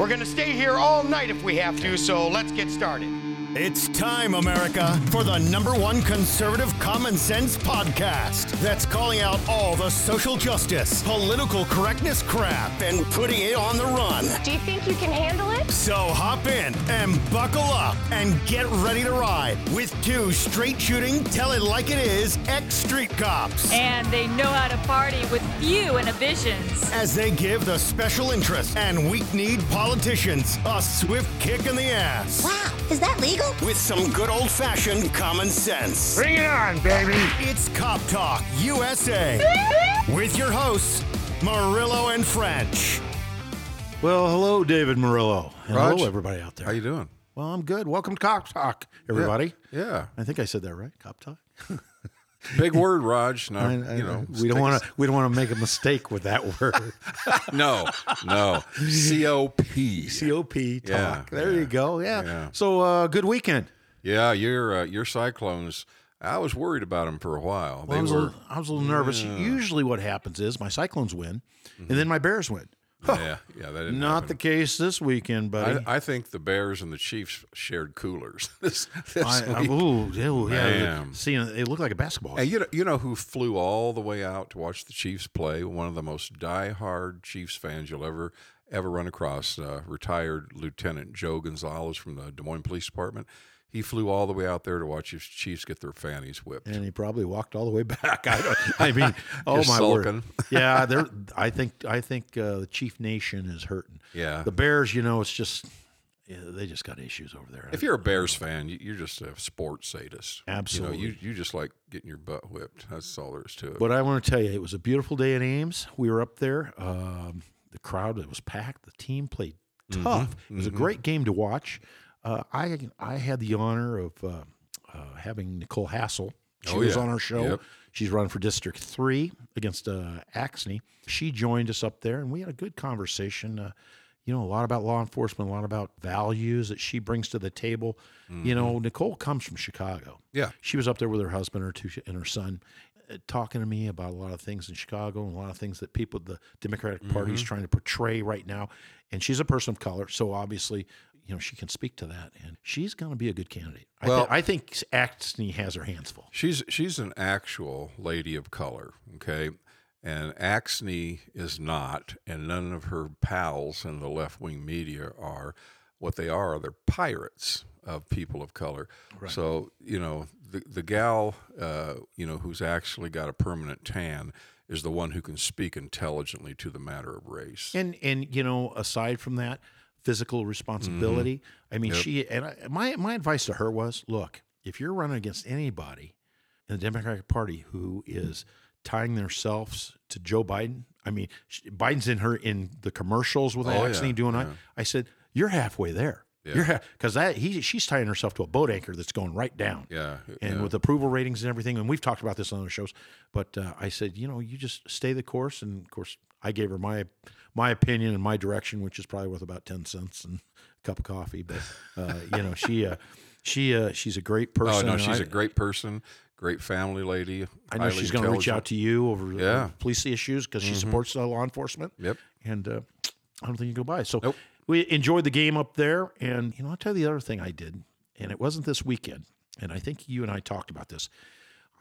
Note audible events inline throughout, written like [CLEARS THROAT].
We're going to stay here all night if we have to, so let's get started. It's time, America, for the number one conservative common sense podcast that's calling out all the social justice, political correctness crap and putting it on the run. Do you think you can handle it? So hop in and buckle up and get ready to ride with two straight shooting, tell it like it is ex street cops And they know how to party with few inhibitions. as they give the special interest and weak kneed politicians a swift kick in the ass Wow, is that legal? With some good old fashioned common sense. Bring it on, baby. It's Cop Talk USA with your hosts, Murillo and French. Well, hello, David Murillo. And Raj, hello, everybody out there. How you doing? Well, I'm good. Welcome to Cop Talk, everybody. Yeah. I think I said that right. Cop Talk. [LAUGHS] Big word, Raj. No, I- I- you know, we don't want to. We don't want to make a mistake with that word. [LAUGHS] No, no. C O P. Cop talk. Yeah, there yeah, you go. Yeah. yeah. So, uh, good weekend. Yeah, your uh, your cyclones. I was worried about them for a while. Well, I, they was a were. little, I was a little nervous. Usually, what happens is my Cyclones win, and then my Bears win. Yeah, yeah. That didn't Not the case this weekend, buddy. I, I think the Bears and the Chiefs shared coolers [LAUGHS] this, this I, I, week. ooh, ooh, yeah. Man. Seeing it looked like a basketball. And you know, you know who flew all the way out to watch the Chiefs play? One of the most diehard Chiefs fans you'll ever ever run across. Uh, retired Lieutenant Joe Gonzalez from the Des Moines Police Department. He flew all the way out there to watch his Chiefs get their fannies whipped. and he probably walked all the way [LAUGHS] back. I, don't, I [LAUGHS] mean, oh my sulking. word! [LAUGHS] Yeah, they're. I think. I think uh, the Chief Nation is hurting. Yeah. The Bears, you know, it's just yeah, they just got issues over there. If you're a Bears fan, you- you're just a sports sadist. Absolutely. You know, you, you just like getting your butt whipped. That's all there is to it. but I want to tell you, it was a beautiful day in Ames. We were up there. Um, the crowd it was packed. The team played Mm-hmm. tough. It was a great game to watch. Uh, I I had the honor of uh, uh, having Nicole Hasso. She Oh, was yeah. on our show. Yep. She's running for District Three against uh, Axne. She joined us up there, and we had a good conversation. Uh, you know, a lot about law enforcement, a lot about values that she brings to the table. You know, Nicole comes from Chicago. Mm-hmm. Yeah. She was up there with her husband or two and her son, uh, talking to me about a lot of things in Chicago and a lot of things that people, the Democratic Party Mm-hmm. is trying to portray right now. And she's a person of color, so obviously, you know, she can speak to that, and she's going to be a good candidate. I, Well- I think Axne has her hands full. She's she's an actual lady of color, okay? And Axne is not, and none of her pals in the left wing media are. What they are, they're pirates of people of color. So you know, the the gal, uh, you know, who's actually got a permanent tan is the one who can speak intelligently to the matter of race. And and you know, aside from that, physical responsibility. I mean, she and I, my my advice to her was, look, if you're running against anybody in the Democratic Party who is tying themselves to Joe Biden, I mean, sh- Biden's in her in the commercials with Oh, yeah, doing yeah. I. I said, you're halfway there. Yeah. You're because that he she's tying herself to a boat anchor that's going right down. yeah, And yeah. with approval ratings and everything, and we've talked about this on other shows, but uh, I said, you know, you just stay the course. And of course, I gave her my my opinion and my direction, which is probably worth about ten cents and a cup of coffee. But uh, you know, she uh, she uh, she's a great person. oh no, she's a a great person, great family lady. I know she's going to reach out to you over Yeah. Mm-hmm. police issues because she supports uh, law enforcement. Yep. And uh, I don't think you go by. So Nope. we enjoyed the game up there. And, you know, I'll tell you the other thing I did, and it wasn't this weekend. And I think you and I talked about this.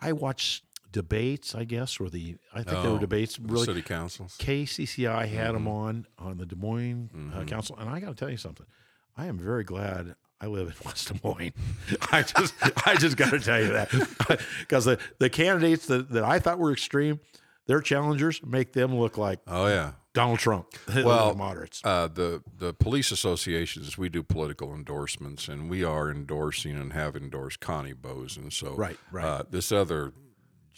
I watched debates, I guess, or the, I think they were Oh, debates. Really, city councils. KCCI had them Mm-hmm. on on the Des Moines uh, Council, and I got to tell you something. I am very glad I live in [LAUGHS] West Des Moines. [LAUGHS] I just I just got to tell you that [LAUGHS] because the the candidates that, that I thought were extreme, their challengers make them look like Oh yeah. Donald Trump. Well, the moderates. Uh, the the police associations, we do political endorsements, and we are endorsing and have endorsed Connie Boesen. So, Right, right. Uh, this other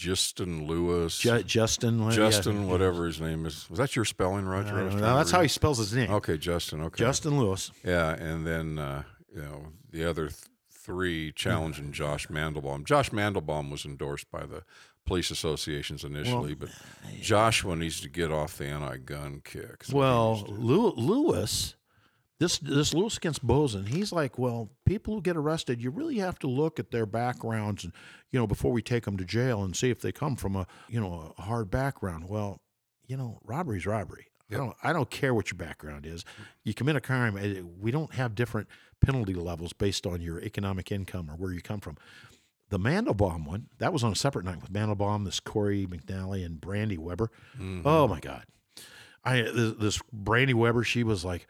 Justin Lewis, Ju- Justin, yeah, Justin, yeah. whatever his name is. Was that your spelling, Roger? I don't was know. trying to that's how he spells his name. Okay, Justin. Okay, Justin Lewis. Yeah, and then uh, you know the other th- three challenging Josh Mandelbaum. Josh Mandelbaum was endorsed by the police associations initially, but Joshua needs to get off the anti-gun kick. Well, Lewis, this this Lewis against Boesen, he's like, well, people who get arrested, you really have to look at their backgrounds, and you know, before we take them to jail and see if they come from a you know a hard background. Well, you know, robbery's robbery. I don't I don't care what your background is. You commit a crime, eh, we don't have different penalty levels based on your economic income or where you come from. The Mandelbaum one, that was on a separate night with Mandelbaum, this Corey McNally and Brandy Weber. Oh my God. I this, this Brandy Weber, she was like,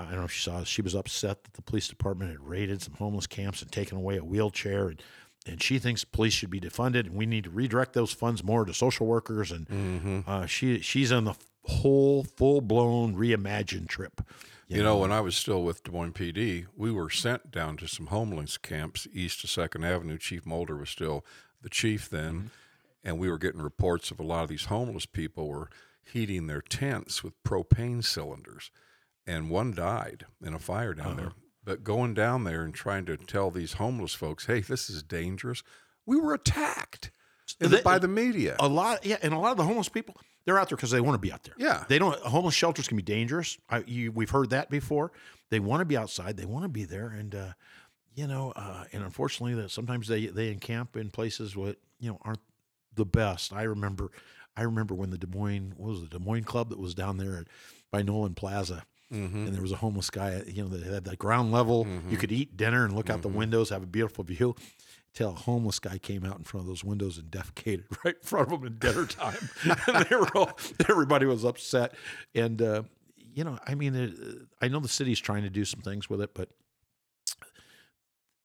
I don't know if she saw. She was upset that the police department had raided some homeless camps and taken away a wheelchair, and and she thinks police should be defunded, and we need to redirect those funds more to social workers. And uh, she she's on the whole full blown reimagined trip. You know, when I was still with Des Moines PD, we were sent down to some homeless camps east of Second Avenue. Chief Moulder was still the chief then, and we were getting reports of a lot of these homeless people were heating their tents with propane cylinders, and one died in a fire down there. But going down there and trying to tell these homeless folks, "Hey, this is dangerous," we were attacked They- by the media. A lot, yeah, and a lot of the homeless people, they're out there because they want to be out there. Yeah. they don't. Homeless shelters can be dangerous. I, you, we've heard that before. They want to be outside. They want to be there, and uh, you know, uh, and unfortunately, that sometimes they they encamp in places what you know aren't the best. I remember, I remember when the Des Moines what was the Des Moines Club that was down there by Nollen Plaza. And there was a homeless guy, you know, that had that ground level. You could eat dinner and look out the windows, have a beautiful view. Till a homeless guy came out in front of those windows and defecated [LAUGHS] right in front of them in dinner time. [LAUGHS] and they were all, everybody was upset. And, uh, you know, I mean, uh, I know the city's trying to do some things with it, but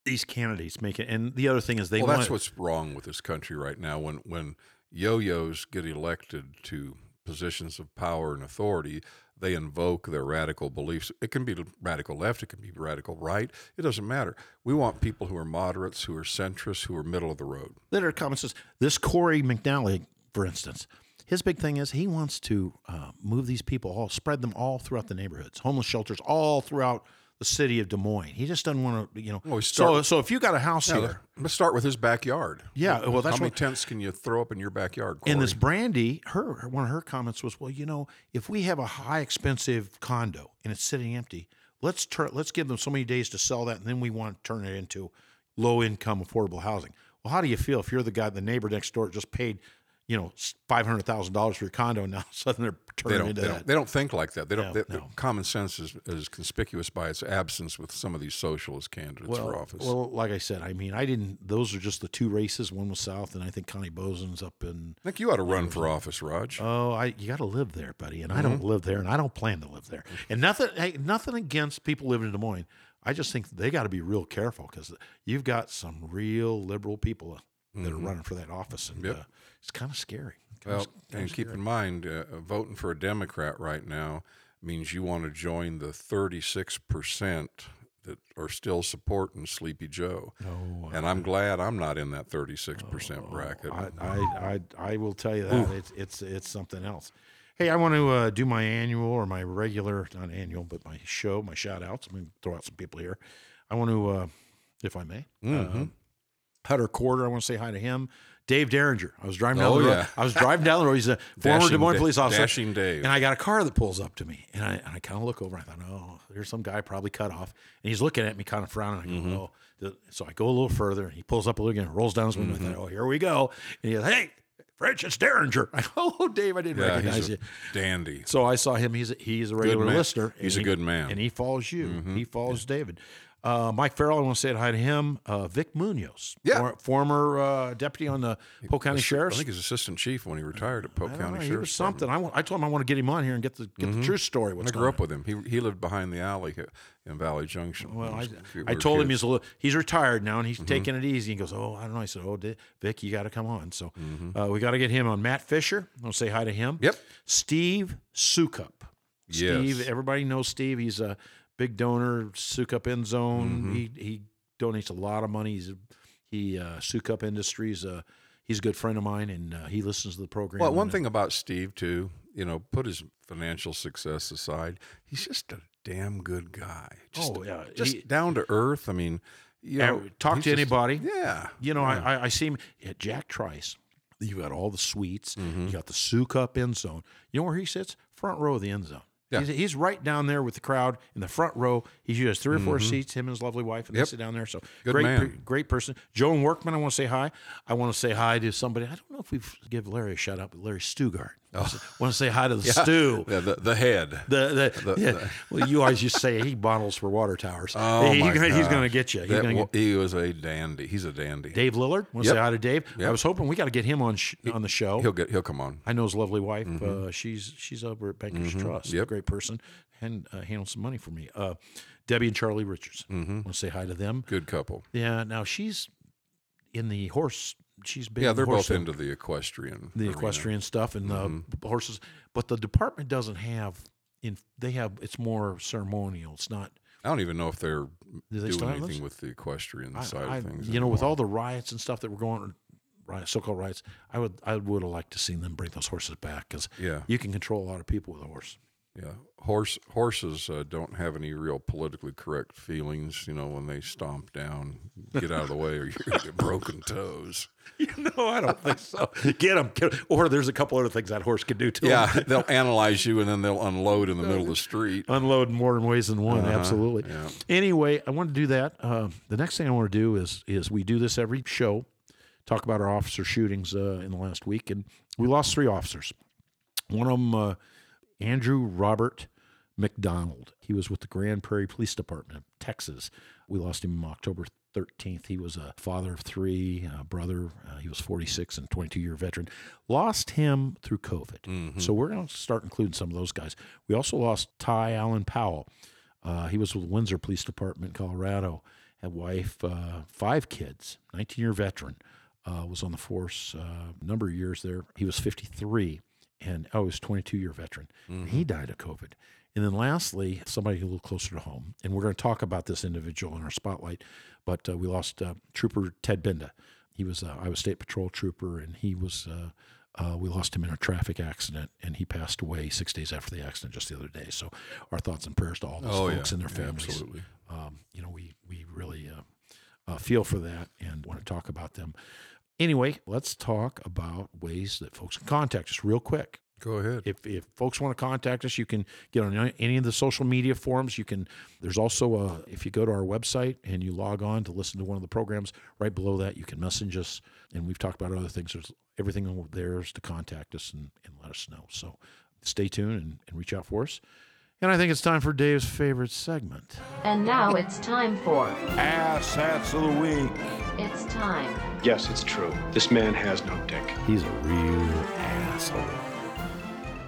these candidates make it. And the other thing is they well, that's what's wrong with this country right now. When when yo-yos get elected to positions of power and authority, they invoke their radical beliefs. It can be radical left, it can be radical right. It doesn't matter. We want people who are moderates, who are centrists, who are middle of the road. that are common sense. This Corey McNally, for instance, his big thing is he wants to uh, move these people all, spread them all throughout the neighborhoods, homeless shelters all throughout the city of Des Moines. He just doesn't want to, you know. Oh, well, we so, start- so if you got a house Now, here, let's start with his backyard. Yeah, well, that's how many what- tents can you throw up in your backyard? and this Brandy, her her- one of her comments was, well, you know, if we have a high expensive condo and it's sitting empty, let's turn let's give them so many days to sell that, and then we want to turn it into low income affordable housing. Well, how do you feel if you're the guy, the neighbor next door just paid, you know, five hundred thousand dollars for your condo, and now all of a sudden they're they turning don't, into they, that? don't, they don't think like that. They don't. No, they- no. Common sense is, is conspicuous by its absence with some of these socialist candidates well, for office. well, like I said, I mean, I didn't. Those are just the two races. One was south, and I think Connie Boesen's up in I think you ought to run for office, Raj. Oh, I you got to live there, buddy, and I Mm-hmm. don't live there, and I don't plan to live there. And nothing, hey, nothing against people living in Des Moines. I just think they got to be real careful because you've got some real liberal people that are running for that office, and Mm-hmm. Yep. uh, it's kind of scary. Kinda Well, s- kinda and keep scary. in mind, uh, voting for a Democrat right now means you want to join the 36% that are still supporting Sleepy Joe. Oh, and I'm glad I'm not in that 36% bracket. I, I, I, I will tell you that it's it's it's something else. Hey, I want to uh, do my annual or my regular, not annual, but my show, my shout outs. I'm going to throw out some people here. I want to, uh, if I may, Mm-hmm. uh, Hutter Quarter. I want to say hi to him. Dave Derringer. I was driving down Oh, the road. yeah. I was driving down the road. He's a [LAUGHS] former Des Moines Da- police officer. Dashing Dave. And I got a car that pulls up to me, and I, and I kind of look over. I thought, oh, there's some guy probably cut off, and he's looking at me, kind of frowning. I go, Mm-hmm. oh. So I go a little further, and he pulls up a little again, rolls down his window. I Mm-hmm. thought, oh, here we go. And he goes, hey, French, it's Derringer. [LAUGHS] I go, oh, Dave, I didn't yeah, recognize you. dandy. So I saw him. He's a, he's a regular listener. and He's a he- good man. Mm-hmm. and he follows you. He follows David. Uh, Mike Farrell, I want to say hi to him. Uh, Vic Munoz, Yeah. for- former uh, deputy on the Polk County Sheriff's. I think he's assistant chief when he retired at Polk I don't know, County he was Sheriff's something. I, want, I told him I want to get him on here and get the get the true story. What's I grew going up with him. He he lived behind the alley here in Valley Junction. Well, I, I were told him he's a little, he's retired now and he's Mm-hmm. taking it easy. He goes, oh, I don't know. I said, oh, Di- Vic, you got to come on. So Mm-hmm. uh, we got to get him on. Matt Fisher, I'll say hi to him. Yep. Steve Sukup. Steve, Yes. everybody knows Steve. He's a big donor. Sukup End Zone. Mm-hmm. He he donates a lot of money. He's he uh, Sukup Industries. Uh, he's a good friend of mine, and uh, he listens to the program. Well, one uh, thing about Steve too, you know, put his financial success aside, he's just a damn good guy. Just, Oh, yeah. just He- down to earth. I mean, you know, talk to just- anybody. Yeah, You know, I, I I see him at Jack Trice. You got all the suites. Mm-hmm. You got the Sukup end zone. You know where he sits? Front row of the end zone. Yeah. He's, he's right down there with the crowd in the front row. He has three or 4 seats. Him and his lovely wife, and Mm-hmm. Yep. they sit down there. So Good great, man. per- great person. Joan Workman. I want to say hi. I want to say hi to somebody. I don't know if we've give Larry a shout out, but Larry Stugart. I want to say hi to the stew. [LAUGHS] The, the, the head. The, the, The- yeah. the- well, you always just say he bottles for water towers. [LAUGHS] Oh, he, my gonna- he's going to get you. He's That get, he was a dandy. He's a dandy. Dave Lillard. Want to Yep. say hi to Dave? I was hoping we got to get him on sh- on the show. He'll get. He'll come on. I know his lovely wife. Uh, she's she's over at Bankers Trust. Mm-hmm. Yep. Great person and uh, some money for me. Uh, Debbie and Charlie Richards. Mm-hmm. Want to say hi to them? Good couple. Yeah. Now she's in the horse. She's big. Yeah, they're both into the equestrian. the arena. Mm-hmm. equestrian stuff and the horses, but the department doesn't have. In they have it's more ceremonial. It's not. I don't even know if they're Do they doing anything those? with the equestrian I- side I- of things. you know, with all the riots and stuff that were going, right, so-called riots, I would I would have liked to seen them bring those horses back because Yeah. you can control a lot of people with a horse. Yeah, horse horses uh, don't have any real politically correct feelings. You know, when they stomp down, get out of the way, or you're gonna get broken toes. [LAUGHS] no, I don't think so. Get them, or there's a couple other things that horse can do too. Yeah, they'll analyze you and then they'll unload in the middle of the street. [LAUGHS] unload in more ways than one. Uh-huh, Absolutely. yeah. Anyway, I want to do that. Uh, the next thing I want to do is is we do this every show, talk about our officer shootings uh, in the last week, and we lost three officers. One of them, uh, Andrew Robert McDonald. He was with the Grand Prairie Police Department of Texas. We lost him on October 13th. He was a father of three, a brother. Uh, he was 46 and 22 year veteran. Lost him through COVID. So we're going to start including some of those guys. We also lost Ty Allen Powell. Uh, he was with Windsor Police Department, Colorado. Had wife, uh, five kids, 19 year veteran. Uh, was on the force uh, a number of years there. He was 53 and oh, was 22 year veteran. And he died of COVID. And then lastly, somebody a little closer to home. And we're going to talk about this individual in our spotlight. But uh, we lost uh, Trooper Ted Benda. He was uh, Iowa State Patrol trooper, and he was. Uh, uh, we lost him in a traffic accident, and he passed away six days after the accident, just the other day. So, our thoughts and prayers to all those Oh, folks yeah. and their Yeah, families. absolutely. Um, you know, we we really uh, uh, feel for that and want to talk about them. Anyway, let's talk about ways that folks can contact us real quick. Go ahead. If, if folks want to contact us, you can get on any of the social media forums. You can. There's also a, if you go to our website and you log on to listen to one of the programs, right below that you can message us. And we've talked about other things. There's everything there is to contact us and, and let us know. So stay tuned and, and reach out for us. And I think it's time for Dave's favorite segment. And now it's time for Ass Hats of the Week. It's Time. Yes, it's true. This man has no dick. He's a real asshole.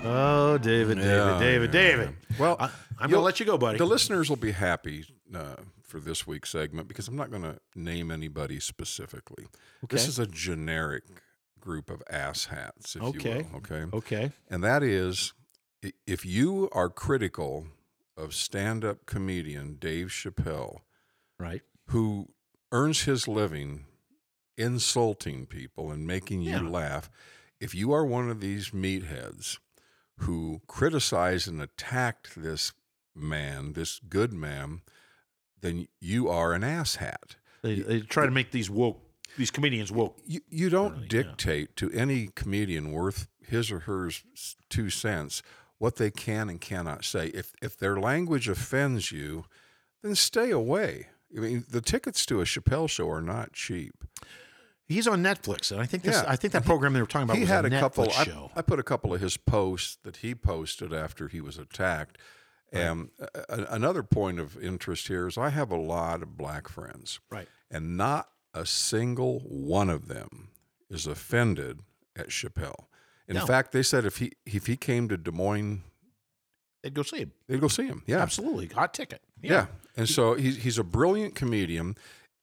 Oh, David, David, Yeah, David, yeah, David. Well, I, I'm going you'll- to let you go, buddy. The listeners will be happy uh, for this week's segment because I'm not going to name anybody specifically. This Okay. is a generic group of asshats, if Okay. you will. Okay. okay. And that is i- if you are critical of stand up comedian Dave Chappelle, Right. who earns his living insulting people and making you laugh, if you are one of these meatheads who criticized and attacked this man, this good man, then you are an asshat. They, they try to make these woke, these comedians woke. You, you don't Really, yeah. dictate to any comedian worth his or her two cents what they can and cannot say. If if their language offends you, then stay away. I mean, the tickets to a Chappelle show are not cheap. He's on Netflix, and I think this, Yeah. I think that program they were talking about he was had a, Netflix couple. I. I put a couple of his posts that he posted after he was attacked. And uh, a- a- another point of interest here is I have a lot of black friends, right. and not a single one of them is offended at Chappelle. In No. fact, they said if he if he came to Des Moines, They'd go see him. they'd go see him. Yeah, Absolutely. Hot ticket. yeah. And so he's he's a brilliant comedian.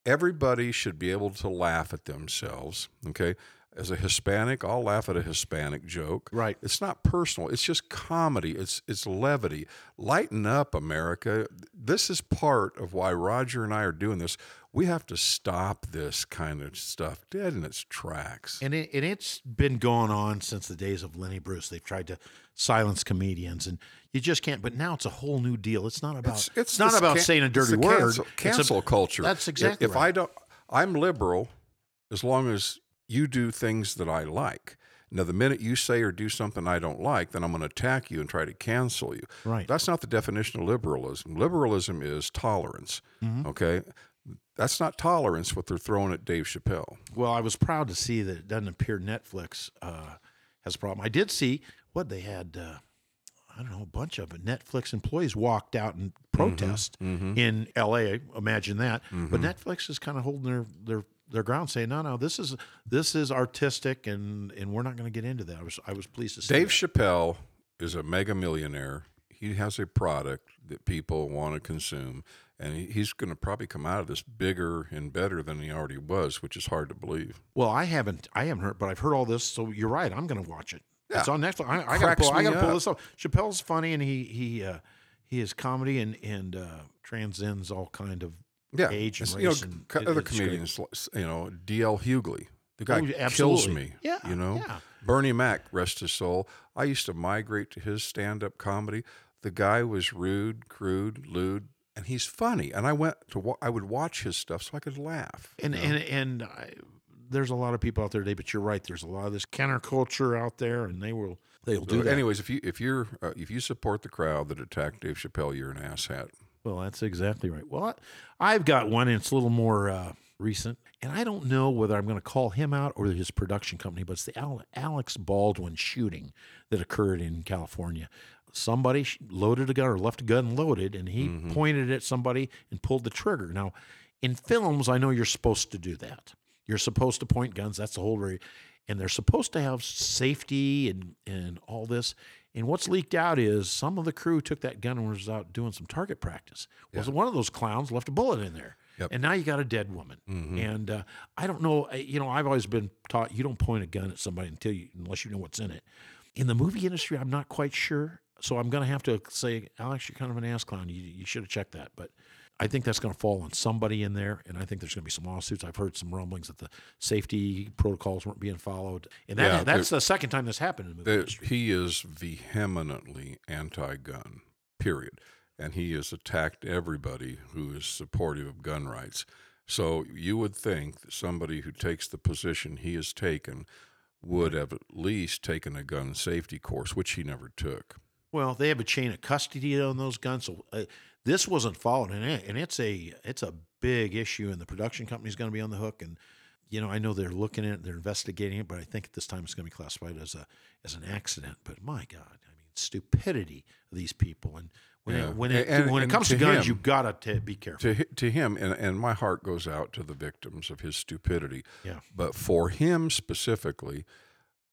Everybody should be able to laugh at themselves. Okay. As a Hispanic, I'll laugh at a Hispanic joke. Right. It's not personal. It's just comedy. It's it's levity. Lighten up, America. This is part of why Roger and I are doing this. We have to stop this kind of stuff dead in its tracks. And, it, and it's been going on since the days of Lenny Bruce. They've tried to silence comedians, and you just can't. But now it's a whole new deal. It's not about. It's, not this about can- saying a it's dirty word. Cancel, It's a- cancel culture. That's If- exactly If, right. I don't, I'm liberal as long as you do things that I like. Now, the minute you say or do something I don't like, then I'm going to attack you and try to cancel you. Right. That's not the definition of liberalism. Liberalism is tolerance. Okay. That's not tolerance. What they're throwing at Dave Chappelle. Well, I was proud to see that it doesn't appear Netflix uh, has a problem. I did see what they had. Uh, I don't know, a bunch of Netflix employees walked out and protest in L.A. Imagine that. But Netflix is kind of holding their their their ground, saying, "No, no, this is this is artistic, and and we're not going to get into that." I was I was pleased to see Dave that. Chappelle is a mega millionaire. He has a product that people want to consume, and he's going to probably come out of this bigger and better than he already was, which is hard to believe. Well, I haven't I haven't heard, but I've heard all this. So you're right. I'm going to watch it. It's on Netflix. I, I got to pull. I to pull this up. Chappelle's funny, and he he uh, he is comedy and and uh, transcends all kind of Yeah, age and you know, and co- other comedians, you know, D.L. Hughley, the guy Oh, kills me. Yeah, you know, yeah. Bernie Mac, rest his soul. I used to migrate to his stand-up comedy. The guy was rude, crude, lewd, and he's funny. And I went to wa- I would watch his stuff so I could laugh. And and and I, there's a lot of people out there today, but you're right. There's a lot of this counterculture out there, and they will they'll do So that. anyways, if you if you're uh, if you support the crowd that attacked Dave Chappelle, you're an asshat. Well, that's exactly right. Well, I've got one, and it's a little more uh, recent, and I don't know whether I'm going to call him out or his production company, but it's the Alex Baldwin shooting that occurred in California. Somebody loaded a gun or left a gun loaded, and he pointed at somebody and pulled the trigger. Now, in films, I know you're supposed to do that. You're supposed to point guns. That's the whole very, and they're supposed to have safety and and all this. And what's leaked out is some of the crew took that gun and was out doing some target practice. Well, one of those clowns left a bullet in there, Yep. and now you got a dead woman. And uh, I don't know. You know, I've always been taught you don't point a gun at somebody until you unless you know what's in it. In the movie industry, I'm not quite sure. So I'm going to have to say, Alex, you're kind of an ass clown. You, you should have checked that. But I think that's going to fall on somebody in there, and I think there's going to be some lawsuits. I've heard some rumblings that the safety protocols weren't being followed, and that, Yeah, that's the second time this happened in the movie industry. he is vehemently anti-gun period and he has attacked everybody who is supportive of gun rights so you would think that somebody who takes the position he has taken would have at least taken a gun safety course which he never took Well, they have a chain of custody on those guns, so uh, this wasn't followed, and, it, and it's a it's a big issue, and the production company's going to be on the hook. And you know, I know they're looking at it, they're investigating it, but I think at this time it's going to be classified as a as an accident. But my God, I mean, stupidity of these people, and when Yeah. it, when it And- when it comes to, to guns, you gotta t- be careful. to to him and, and my heart goes out to the victims of his stupidity Yeah. but for him specifically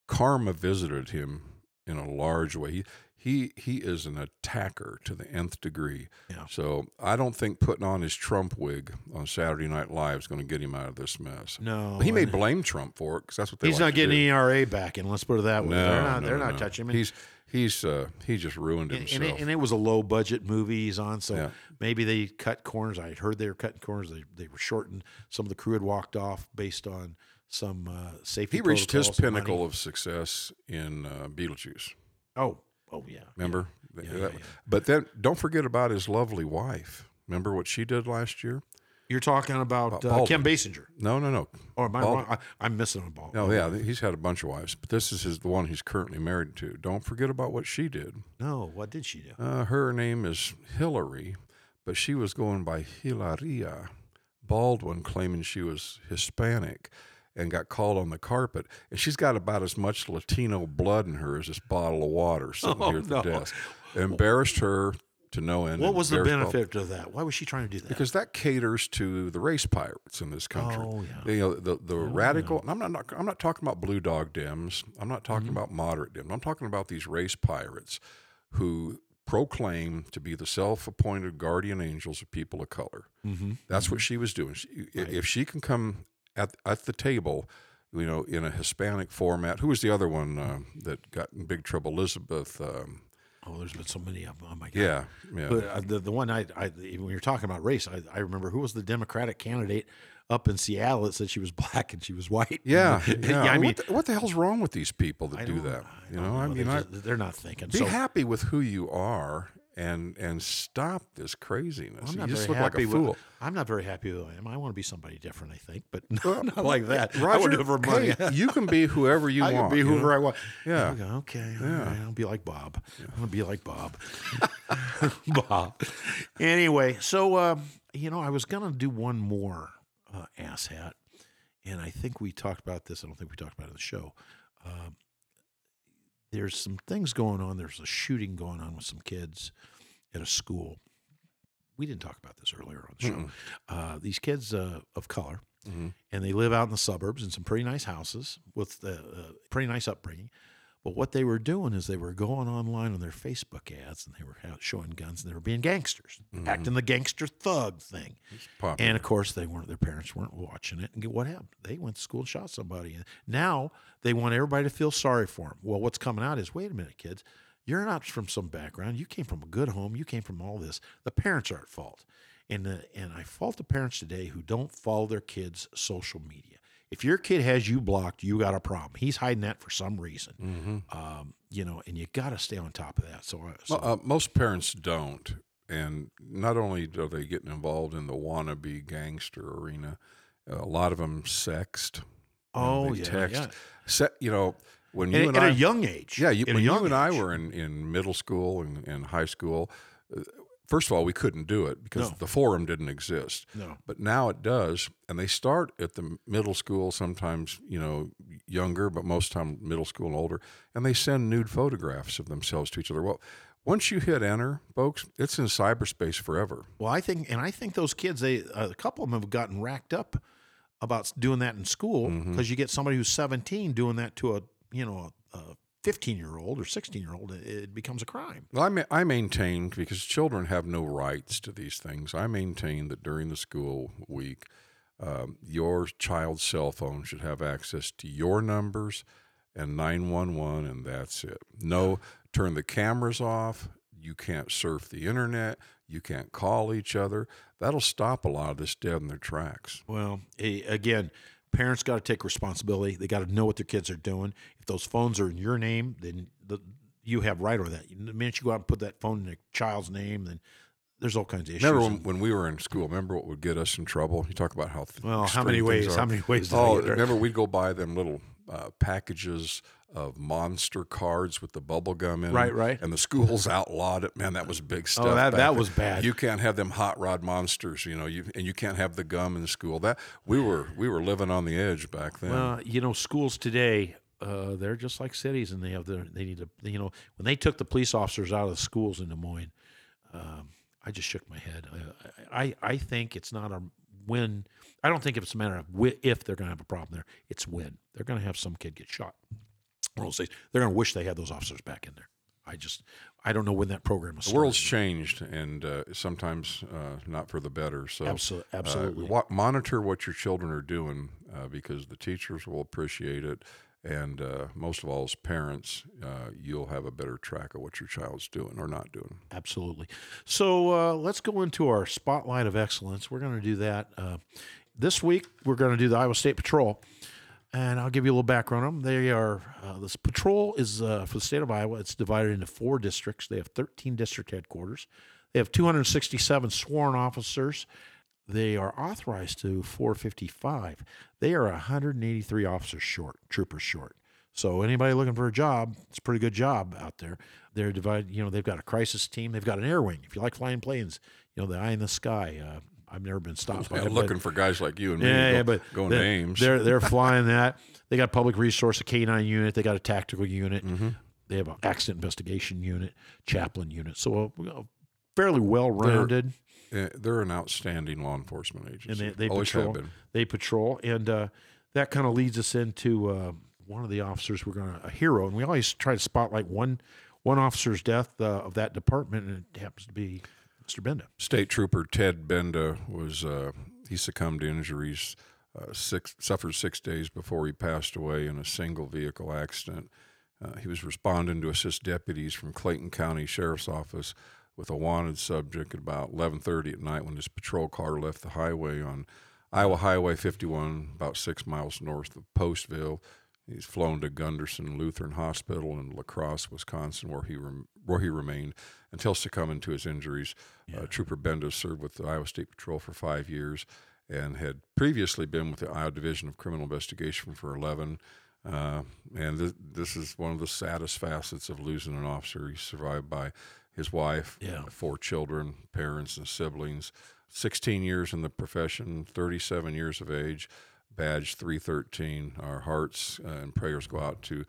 karma visited him in a large way he he, he is an attacker to the nth degree Yeah. so i don't think putting on his trump wig on saturday night live is going to get him out of this mess No, he may blame trump for it because that's what they He's like not getting do. ERA back, and let's put it that way. no, they're not, no, they're no, not no. touching him. he's he's uh he just ruined and, and, himself it, and it was a low budget movie he's on, so Yeah. maybe they cut corners. I heard they were cutting corners. They they were shortened. Some of the crew had walked off based on some uh, safety. he reached his and money. pinnacle of success in uh, beetlejuice Oh, oh yeah. Remember? Yeah, That- yeah, yeah. But then don't forget about his lovely wife. Remember what she did last year? You're talking about uh, Kim Basinger. No, no, no. Or am I Baldwin. wrong? I, I'm missing a ball. No, yeah, he's had a bunch of wives, but this is his, the one he's currently married to. Don't forget about what she did. No, what did she do? Uh, her name is Hillary, but she was going by Hilaria Baldwin, claiming she was Hispanic and got called on the carpet. And she's got about as much Latino blood in her as this bottle of water sitting [LAUGHS] Oh, here at the no. desk. [LAUGHS] Embarrassed her to no end. What was the benefit of that? Why was she trying to do that? because that caters to the race pirates in this country. Oh, yeah. You know the the radical. and I'm not, I'm not talking about blue dog Dems. I'm not talking Mm-hmm. about moderate Dems. I'm talking about these race pirates who proclaim to be the self-appointed guardian angels of people of color. mm-hmm. That's what she was doing. She, i If she can come at at the table. You know, in a Hispanic format. Who was the other one uh, that got in big trouble? Elizabeth. Um, Oh, there's been so many of them. Oh my God. yeah, yeah. But uh, the the one I, I when you're talking about race, I, I remember who was the Democratic candidate up in Seattle that said she was [LAUGHS] black and she was white. [LAUGHS] Yeah, yeah. I mean, what, the, what the hell's wrong with these people that do that? You don't know, I mean, they're, I, just- they're not thinking. be so, happy with who you are and and stop this craziness. I'm you not just very look like happy a with. fool. I'm not very happy with who I am. I want to be somebody different. I think, but [LAUGHS] not like that. I Roger, would do it for money. hey, [LAUGHS] you can be whoever you I want. can be you whoever know? I want. Yeah. Okay, okay. Yeah. right, I'll be like Bob. I'm gonna be like Bob. [LAUGHS] Bob. Anyway, so uh, you know, I was gonna do one more uh, ass hat, and I think we talked about this. I don't think we talked about it in the show. Um there's some things going on. There's a shooting going on with some kids at a school. We didn't talk about this earlier on the show. Uh, these kids uh, of color, Mhm. and they live out in the suburbs in some pretty nice houses with uh, uh, pretty nice upbringing. But what they were doing is they were going online on their Facebook ads and they were showing guns and they were being gangsters, acting the gangster thug thing. And of course, they weren't. Their parents weren't watching it. And get what happened? They went to school and shot somebody. And now they want everybody to feel sorry for them. Well, what's coming out is, wait a minute, kids, you're not from some background. You came from a good home. You came from all this. The parents are at fault. And uh, and I fault the parents today who don't follow their kids' social media. If your kid has you blocked, you got a problem. He's hiding that for some reason. Um, you know, and you got to stay on top of that. So, uh, so Well, uh, most parents don't, and not only are they getting involved in the wannabe gangster arena, a lot of them sext. oh yeah, text. yeah. Se- you know, when you And, and at I, a young age. yeah, you, when you and I were in, in middle school and, and high school, uh, first of all, we couldn't do it because No. the forum didn't exist. No. But now it does, and they start at the middle school, sometimes you know younger, but most time middle school and older, and they send nude photographs of themselves to each other. Well, once you hit enter, folks, it's in cyberspace forever. Well, I think, and I think those kids, they a couple of them have gotten racked up about doing that in school Mm-hmm. because you get somebody who's 17 doing that to a you know a 15 year old or 16 year old, it, becomes a crime. Well, I, ma- I maintain because children have no rights to these things. I maintain that during the school week, um, your child's cell phone should have access to your numbers and 911, and that's it. No, turn the cameras off. You can't surf the internet. You can't call each other. That'll stop a lot of this dead in their tracks. Well, again, parents got to take responsibility. They got to know what their kids are doing. If those phones are in your name, then the, you have right over that. The minute you go out and put that phone in a child's name, then there's all kinds of issues. Remember when, when we were in school? Remember what would get us in trouble? You talk about how Well, how many ways- how many ways Oh, remember we'd go buy them little uh, packages of monster cards with the bubble gum in Right, them, right. And the schools [LAUGHS] outlawed it. Man, that was big stuff. Oh, that- that then. was bad. You can't have them hot rod monsters, you know. You and you can't have the gum in school. That we were we were living on the edge back then. Well, you know, schools today, uh, they're just like cities, and they have their. They need to. You know, when they took the police officers out of the schools in Des Moines, um, I just shook my head. I, I, I think it's not a when. I don't think if it's a matter of if they're going to have a problem there. It's when they're going to have some kid get shot. Or else they, they're going to wish they had those officers back in there. I just, I don't know when that program is. the world's changed, and uh, sometimes uh, not for the better. So, uh, absolutely. wa- monitor what your children are doing uh, because the teachers will appreciate it, and uh, most of all, as parents, uh, you'll have a better track of what your child's doing or not doing. Absolutely. So uh, let's go into our spotlight of excellence. We're going to do that uh, this week. We're going to do the Iowa State Patrol, and I'll give you a little background on them. They are uh, this patrol is uh, for the state of Iowa. It's divided into four districts. They have 13 district headquarters. They have 267 sworn officers. They are authorized to 455. They are 183 officers short, troopers short. So anybody looking for a job, it's a pretty good job out there. They're divided. You know, they've got a crisis team. They've got an air wing. If you like flying planes, you know, the eye in the sky. Uh, I've never been stopped [LAUGHS] by Yeah, it, but- looking for guys like you and me, yeah, go- yeah, but going they're, to Ames. They're they're flying that. They got public resource, a K9 unit. They got a tactical unit. Mm-hmm. They have an accident investigation unit, chaplain unit. So a, a fairly well rounded. Uh, they're an outstanding law enforcement And agency. they, they Always patrol. have been. They patrol, and uh, that kind of leads us into uh, one of the officers. We're going to a hero, and we always try to spotlight one one officer's death uh, of that department, and it happens to be Mr. Benda. State Trooper Ted Benda was uh, he succumbed to injuries. Uh, six suffered six days before he passed away in a single vehicle accident. Uh, he was responding to assist deputies from Clayton County Sheriff's Office with a wanted subject at about 11:30 at night when his patrol car left the highway on Iowa Highway 51, about six miles north of Postville. He's flown to Gundersen Lutheran Hospital in La Crosse, Wisconsin, where he rem- where he remained until succumbing to his injuries. Uh, Trooper Bendis served with the Iowa State Patrol for five years and had previously been with the Iowa Division of Criminal Investigation for 11. Uh, and th- this is one of the saddest facets of losing an officer. He's survived by his wife, Yeah. four children, parents, and siblings. 16 years in the profession, 37 years of age, badge 313. Our hearts and prayers go out to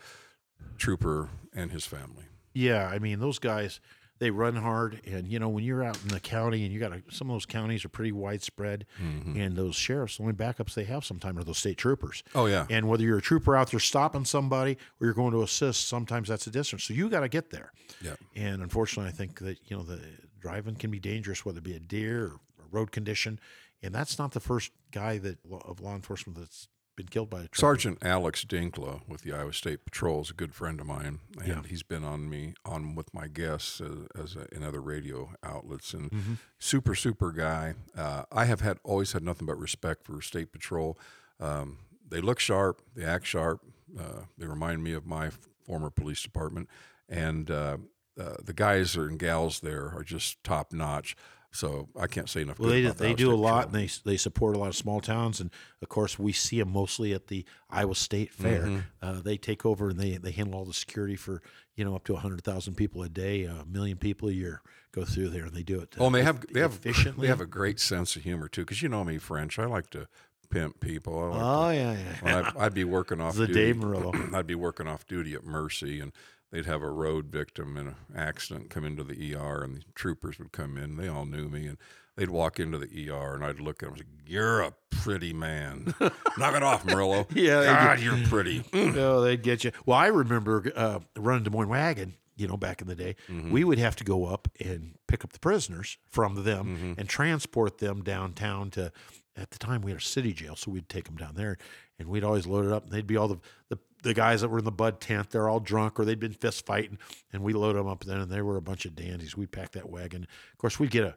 Trooper and his family. Yeah, I mean those guys, they run hard, and you know when you're out in the county and you got a, some of those counties are pretty widespread, Mm-hmm. and those sheriffs, the only backups they have sometimes are those state troopers. Oh, yeah. and whether you're a trooper out there stopping somebody or you're going to assist, sometimes that's a distance. So you got to get there. Yeah. And unfortunately, I think that you know the driving can be dangerous, whether it be a deer or a road condition, and that's not the first guy that of law enforcement that's been killed by a truck. Sergeant Alex Dinkla with the Iowa State Patrol is a good friend of mine, and Yeah. he's been on me on with my guests as, as a, in other radio outlets, and Mm-hmm. super super guy. Uh, I have had always had nothing but respect for State Patrol. Um, they look sharp, they act sharp. Uh, they remind me of my f- former police department, and uh, uh, the guys and gals there are just top notch. So I can't say enough. Well, good they they do a lot, and they they support a lot of small towns, and of course we see them mostly at the Iowa State Fair. Mm-hmm. Uh, they take over and they they handle all the security for you know up to hundred thousand people a day, a million people a year go through there, and they do it. Oh, and they have they have efficiently. they have a great sense of humor too. Because you know me, French. I like to pimp people. I like to- oh yeah, yeah. I'd, I'd be working [LAUGHS] off The duty. Dave Murillo. [CLEARS THROAT] I'd be working off duty at Mercy, and they'd have a road victim in an accident come into the ER, and the troopers would come in. They all knew me, and they'd walk into the ER, and I'd look at them and say, "You're a pretty man. [LAUGHS] Knock it off, Murillo. Yeah, God, you're pretty." [LAUGHS] Oh, they'd get you. Well, I remember uh, running Des Moines wagon. You know, back in the day, Mm-hmm. we would have to go up and pick up the prisoners from them Mm-hmm. and transport them downtown to. At the time, we had a city jail, so we'd take them down there, and we'd always load it up. And they'd be all the, the the guys that were in the bud tent. They're all drunk or they'd been fist fighting, and we load them up then, and they were a bunch of dandies. We'd pack that wagon. Of course, we'd get a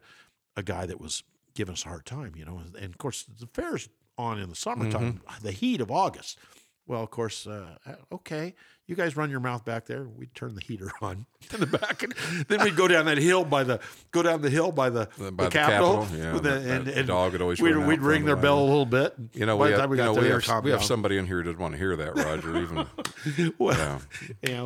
a guy that was giving us a hard time, you know. And, and of course, the fair's on in the summertime, the heat of August. Well, of course, uh, okay, you guys run your mouth back there. We'd turn the heater [LAUGHS] on in the back, and then we'd go down that hill by the go down the hill by the, By the the Capitol. Capitol, yeah, the- that- and, that and dog would always we'd, we'd ring their the bell a little bit. You know, we the have, we you know, we have, we have somebody in here who doesn't want to hear that, Roger. Even [LAUGHS] Well, Yeah.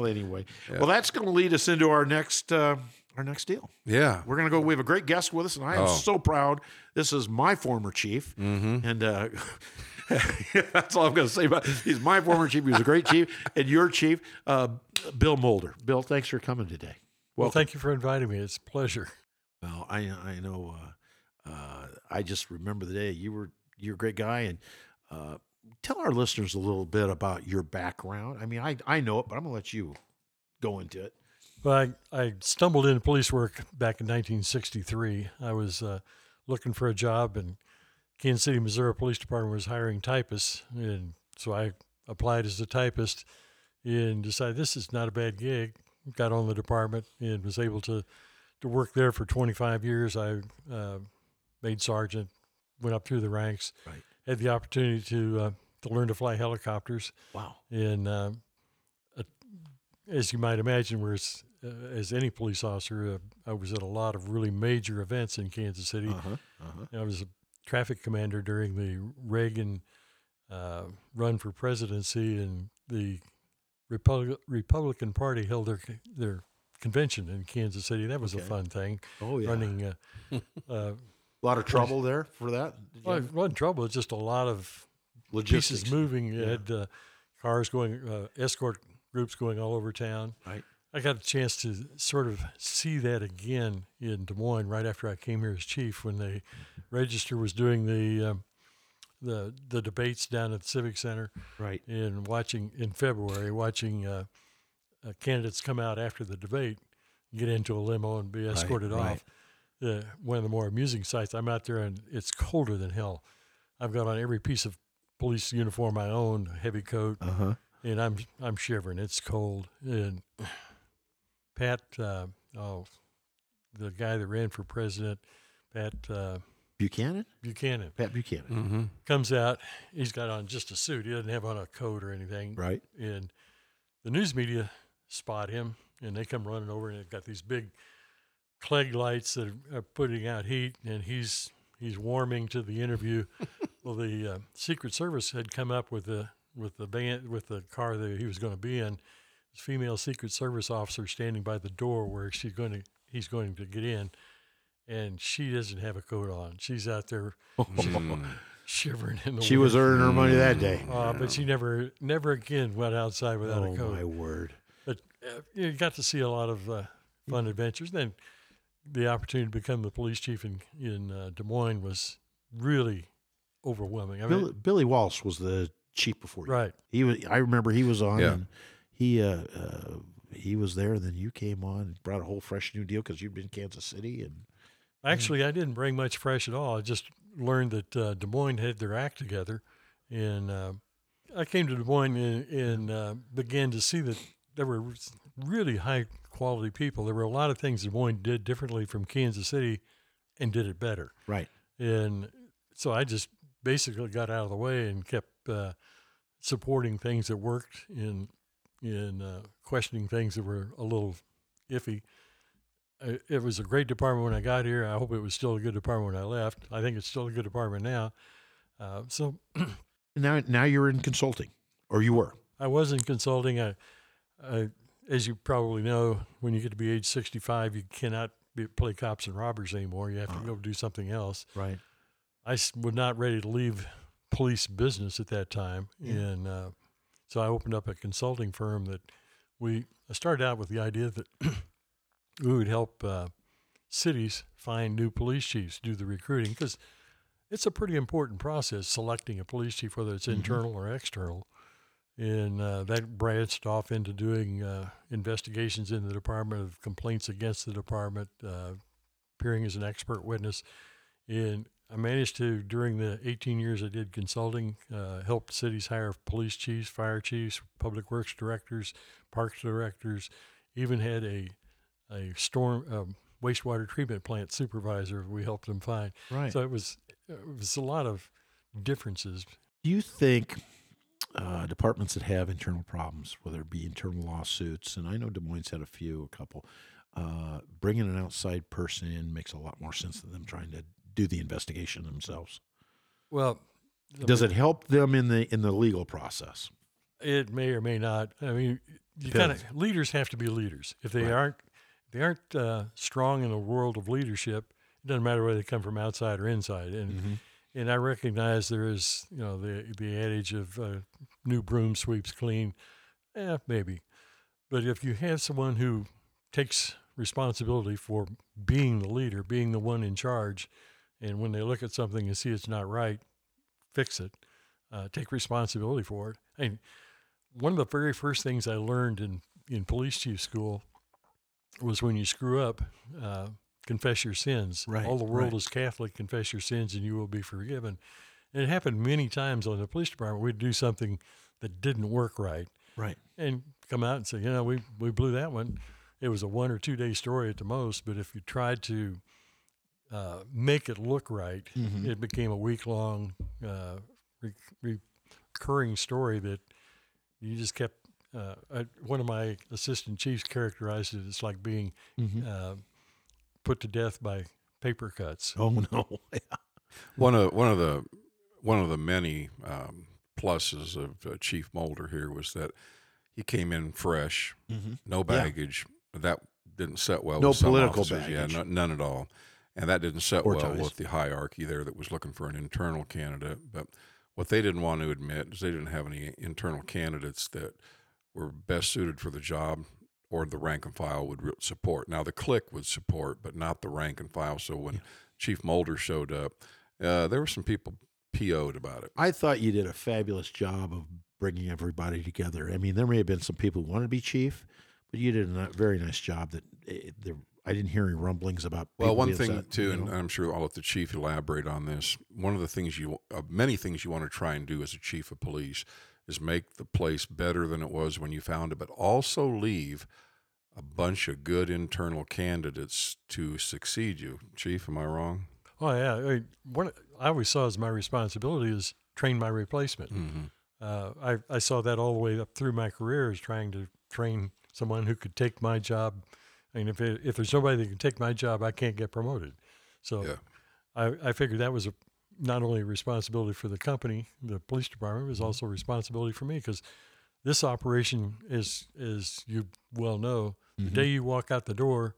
yeah, anyway, well, that's going to lead us into our next uh, our next deal. yeah, We're gonna go. We have a great guest with us, and I am Oh. so proud. This is my former chief, Mm-hmm. and uh, [LAUGHS] [LAUGHS] that's all I'm gonna say about. It. He's my former chief. He was a great chief, and your chief, uh, Bill Moulder. Bill, thanks for coming today. Well, thank you for inviting me. It's a pleasure. Well, I I know. Uh, uh, I just remember the day you were you're a great guy, and uh, tell our listeners a little bit about your background. I mean, I I know it, but I'm gonna let you go into it. Well, I, I stumbled into police work back in 1963. I was uh, looking for a job, and Kansas City, Missouri Police Department was hiring typists, and so I applied as a typist and decided this is not a bad gig. Got on the department and was able to to work there for 25 years. I uh, made sergeant, went up through the ranks, Right. had the opportunity to uh, to learn to fly helicopters. Wow. And uh, as you might imagine, whereas uh, as any police officer, uh, I was at a lot of really major events in Kansas City. Uh-huh. Uh-huh. I was a traffic commander during the Reagan uh, run for presidency, and the Repub- Republican Party held their their convention in Kansas City. That was a fun thing. Oh yeah. Running, uh, [LAUGHS] uh, A lot of trouble there for that. Well, it wasn't trouble. It's just a lot of logistics pieces moving. You Yeah. had uh, cars going, uh, escort groups going all over town. Right. I got a chance to sort of see that again in Des Moines right after I came here as chief when the register was doing the um, the the debates down at the Civic Center Right. and watching in February, watching uh, uh, candidates come out after the debate, get into a limo and be escorted right. off. Uh, one of the more amusing sights. I'm out there and it's colder than hell. I've got on every piece of police uniform I own, a heavy coat, Uh huh. and I'm I'm shivering. It's cold. And Pat, uh, oh, the guy that ran for president, Pat, uh, Buchanan, Buchanan. Pat Buchanan, Mm-hmm. Comes out, he's got on just a suit. He doesn't have on a coat or anything. right? And the news media spot him and they come running over and they've got these big klieg lights that are putting out heat and he's he's warming to the interview. [LAUGHS] well, the uh, Secret Service had come up with the with the van with the car that he was going to be in. This female Secret Service officer standing by the door where she's going to he's going to get in, and she doesn't have a coat on. She's out there [LAUGHS] shivering in the She wind. was earning her money that day. Uh, but she never, never again went outside without oh a coat. my word! But uh, you got to see a lot of uh, fun adventures. Then the opportunity to become the police chief in in uh, Des Moines was really overwhelming. I mean, Billy, Billy Walsh was the chief before you. right? He was. I remember he was on. Yeah. And he uh, uh, he was there. And then you came on and brought a whole fresh new deal because you'd been in Kansas City and Actually, I didn't bring much fresh at all. I just learned that uh, Des Moines had their act together, and uh, I came to Des Moines and, and uh, began to see that there were really high quality people. There were a lot of things Des Moines did differently from Kansas City, and did it better. right. And so I just basically got out of the way and kept uh, supporting things that worked in in uh, questioning things that were a little iffy. I- It was a great department when I got here. I hope it was still a good department when I left. I think it's still a good department now. Uh, so [CLEARS THROAT] now now you're in consulting, or you were. I was in consulting. I, I, as you probably know, when you get to be age 65, you cannot be, play cops and robbers anymore. You have to go do something else. Right. I was not ready to leave police business at that time, and uh, so I opened up a consulting firm that we. I started out with the idea that [CLEARS THROAT] we would help uh, cities find new police chiefs, do the recruiting, because it's a pretty important process selecting a police chief, whether it's internal or external. And uh, that branched off into doing uh, investigations in the department of complaints against the department, uh, appearing as an expert witness. And I managed to, during the 18 years I did consulting, uh, help cities hire police chiefs, fire chiefs, public works directors, parks directors, even had a a storm um, wastewater treatment plant supervisor. We helped them find. Right. So it was it was a lot of differences. Do you think uh, departments that have internal problems, whether it be internal lawsuits, and I know Des Moines had a few, a couple, uh, bringing an outside person in makes a lot more sense than them trying to do the investigation themselves? Well, Does it help them in the in the legal process? It may or may not. I mean, you kind of leaders have to be leaders. If they Right. aren't, if they aren't uh, strong in the world of leadership. It doesn't matter whether they come from outside or inside. And Mm-hmm. and I recognize there is, you know, the the adage of uh, new broom sweeps clean. Eh, maybe, but if you have someone who takes responsibility for being the leader, being the one in charge, and when they look at something and see it's not right, fix it. Uh, take responsibility for it. And one of the very first things I learned in, in police chief school was when you screw up, uh, confess your sins. Right, All the world right. is Catholic, confess your sins and you will be forgiven. And it happened many times on the police department. We'd do something that didn't work right Right. and come out and say, you know, we, we blew that one. It was a one or two day story at the most, but if you tried to uh, make it look right, Mm-hmm. it became a week long uh, re- recurring story that you just kept. Uh, I, one of my assistant chiefs characterized it as like being Mm-hmm. uh, put to death by paper cuts. Oh [LAUGHS] no. One of one of the one of the many um, pluses of uh, Chief Moulder here was that he came in fresh, no baggage. That didn't set well. No with some political officers. Yeah, baggage. no, none at all. And that didn't set well ties. with the hierarchy there that was looking for an internal candidate. But what they didn't want to admit is they didn't have any internal candidates that were best suited for the job or the rank and file would re- support. Now the click would support, but not the rank and file. So when Chief Moulder showed up, uh, there were some people PO'd about it. I thought you did a fabulous job of bringing everybody together. I mean, there may have been some people who wanted to be chief, but you did a very nice job. That eh, there, I didn't hear any rumblings about. Well, one thing upset, too, you and? I'm sure I'll let the chief elaborate on this. One of the things you, uh, many things you want to try and do as a chief of police, is make the place better than it was when you found it, but also leave a bunch of good internal candidates to succeed you. Chief, am I wrong? Oh yeah, I, mean, one I always saw as my responsibility is train my replacement. Mm-hmm. Uh, I I saw that all the way up through my career as trying to train someone who could take my job. I mean, if it, if there's nobody that can take my job, I can't get promoted. So Yeah. I I figured that was a not only a responsibility for the company, the police department, it was also a responsibility for me because this operation is, as you well know, the day you walk out the door,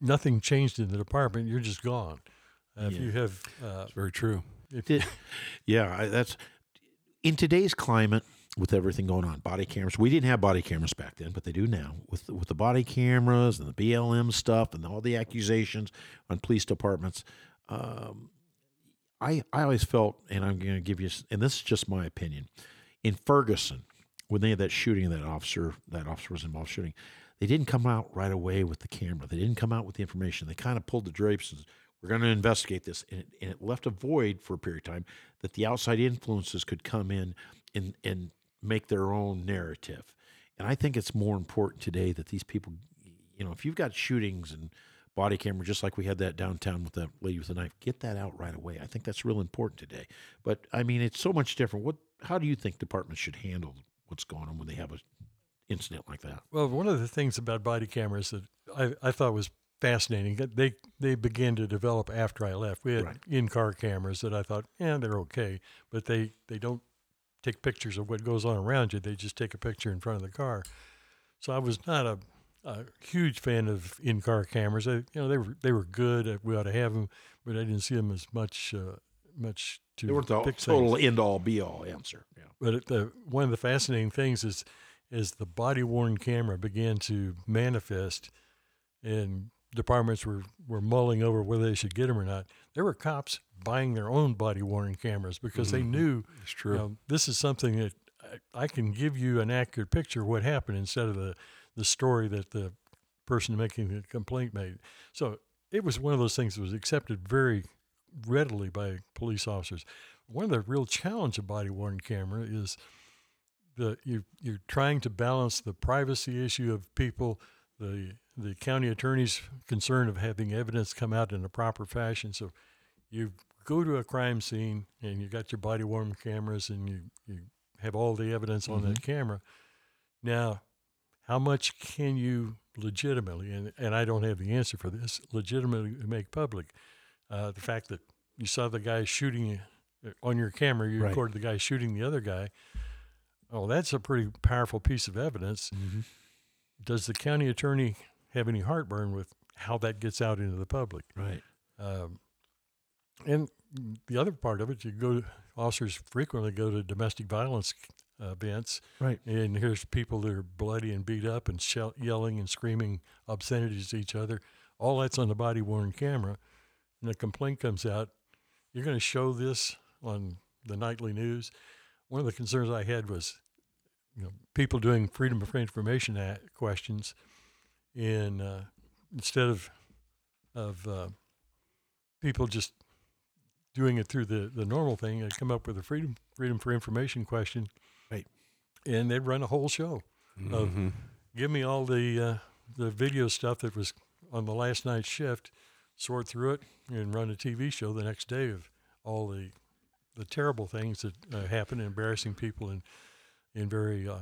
nothing changed in the department. You're just gone. Uh, If you have, uh, It's very true. if, [LAUGHS] yeah, I, that's in today's climate with everything going on. Body cameras. We didn't have body cameras back then, but they do now. With with the body cameras and the BLM stuff and all the accusations on police departments. Um, I I always felt, and I'm going to give you, and this is just my opinion. In Ferguson, when they had that shooting, that officer, that officer was involved shooting. They didn't come out right away with the camera. They didn't come out with the information. They kind of pulled the drapes and we're going to investigate this. And it, and it left a void for a period of time that the outside influences could come in and, and make their own narrative. And I think it's more important today that these people, you know, if you've got shootings and body camera, just like we had that downtown with that lady with the knife, get that out right away. I think that's real important today. But I mean, it's so much different. What, how do you think departments should handle what's going on when they have a incident like that? well, one of the things about body cameras that I, I thought was fascinating, that they, they began to develop after I left. We had Right. in-car cameras that I thought, yeah, they're okay, but they, they don't take pictures of what goes on around you. They just take a picture in front of the car. So I was not a, a huge fan of in-car cameras. I, you know, they were they were good. uh, We ought to have them, but I didn't see them as much uh, much to They weren't the total things. end all be all answer. Yeah. But it, the one of the fascinating things is is the body worn camera began to manifest, and departments were were mulling over whether they should get them or not. There were cops buying their own body worn cameras because they mm-hmm. knew It's true. you know, this is something that I, I can give you an accurate picture of what happened instead of the, the story that the person making the complaint made. So it was one of those things that was accepted very readily by police officers. One of the real challenge of body worn camera is the you you're trying to balance the privacy issue of people, the the county attorney's concern of having evidence come out in a proper fashion. So you go to a crime scene and you got your body worn cameras and you, you have all the evidence on that camera. Now, how much can you legitimately, and, and I don't have the answer for this, legitimately make public? Uh, the fact that you saw the guy shooting uh, on your camera, you Right. recorded the guy shooting the other guy. Oh, that's a pretty powerful piece of evidence. Does the county attorney have any heartburn with how that gets out into the public? Right. Um, and the other part of it, you go officers frequently go to domestic violence uh, events, Right. and here's people that are bloody and beat up and shell, yelling and screaming obscenities to each other. All that's on the body worn camera, and a complaint comes out. You're going to show this on the nightly news. One of the concerns I had was, you know, people doing Freedom of Information Act questions, and uh, instead of of uh, people just doing it through the, the normal thing. They'd come up with a freedom freedom for information question, Right. And they'd run a whole show of Mhm. give me all the uh, the video stuff that was on the last night's shift, sort through it, and run a TV show the next day of all the the terrible things that uh, happen, embarrassing people in in very uh,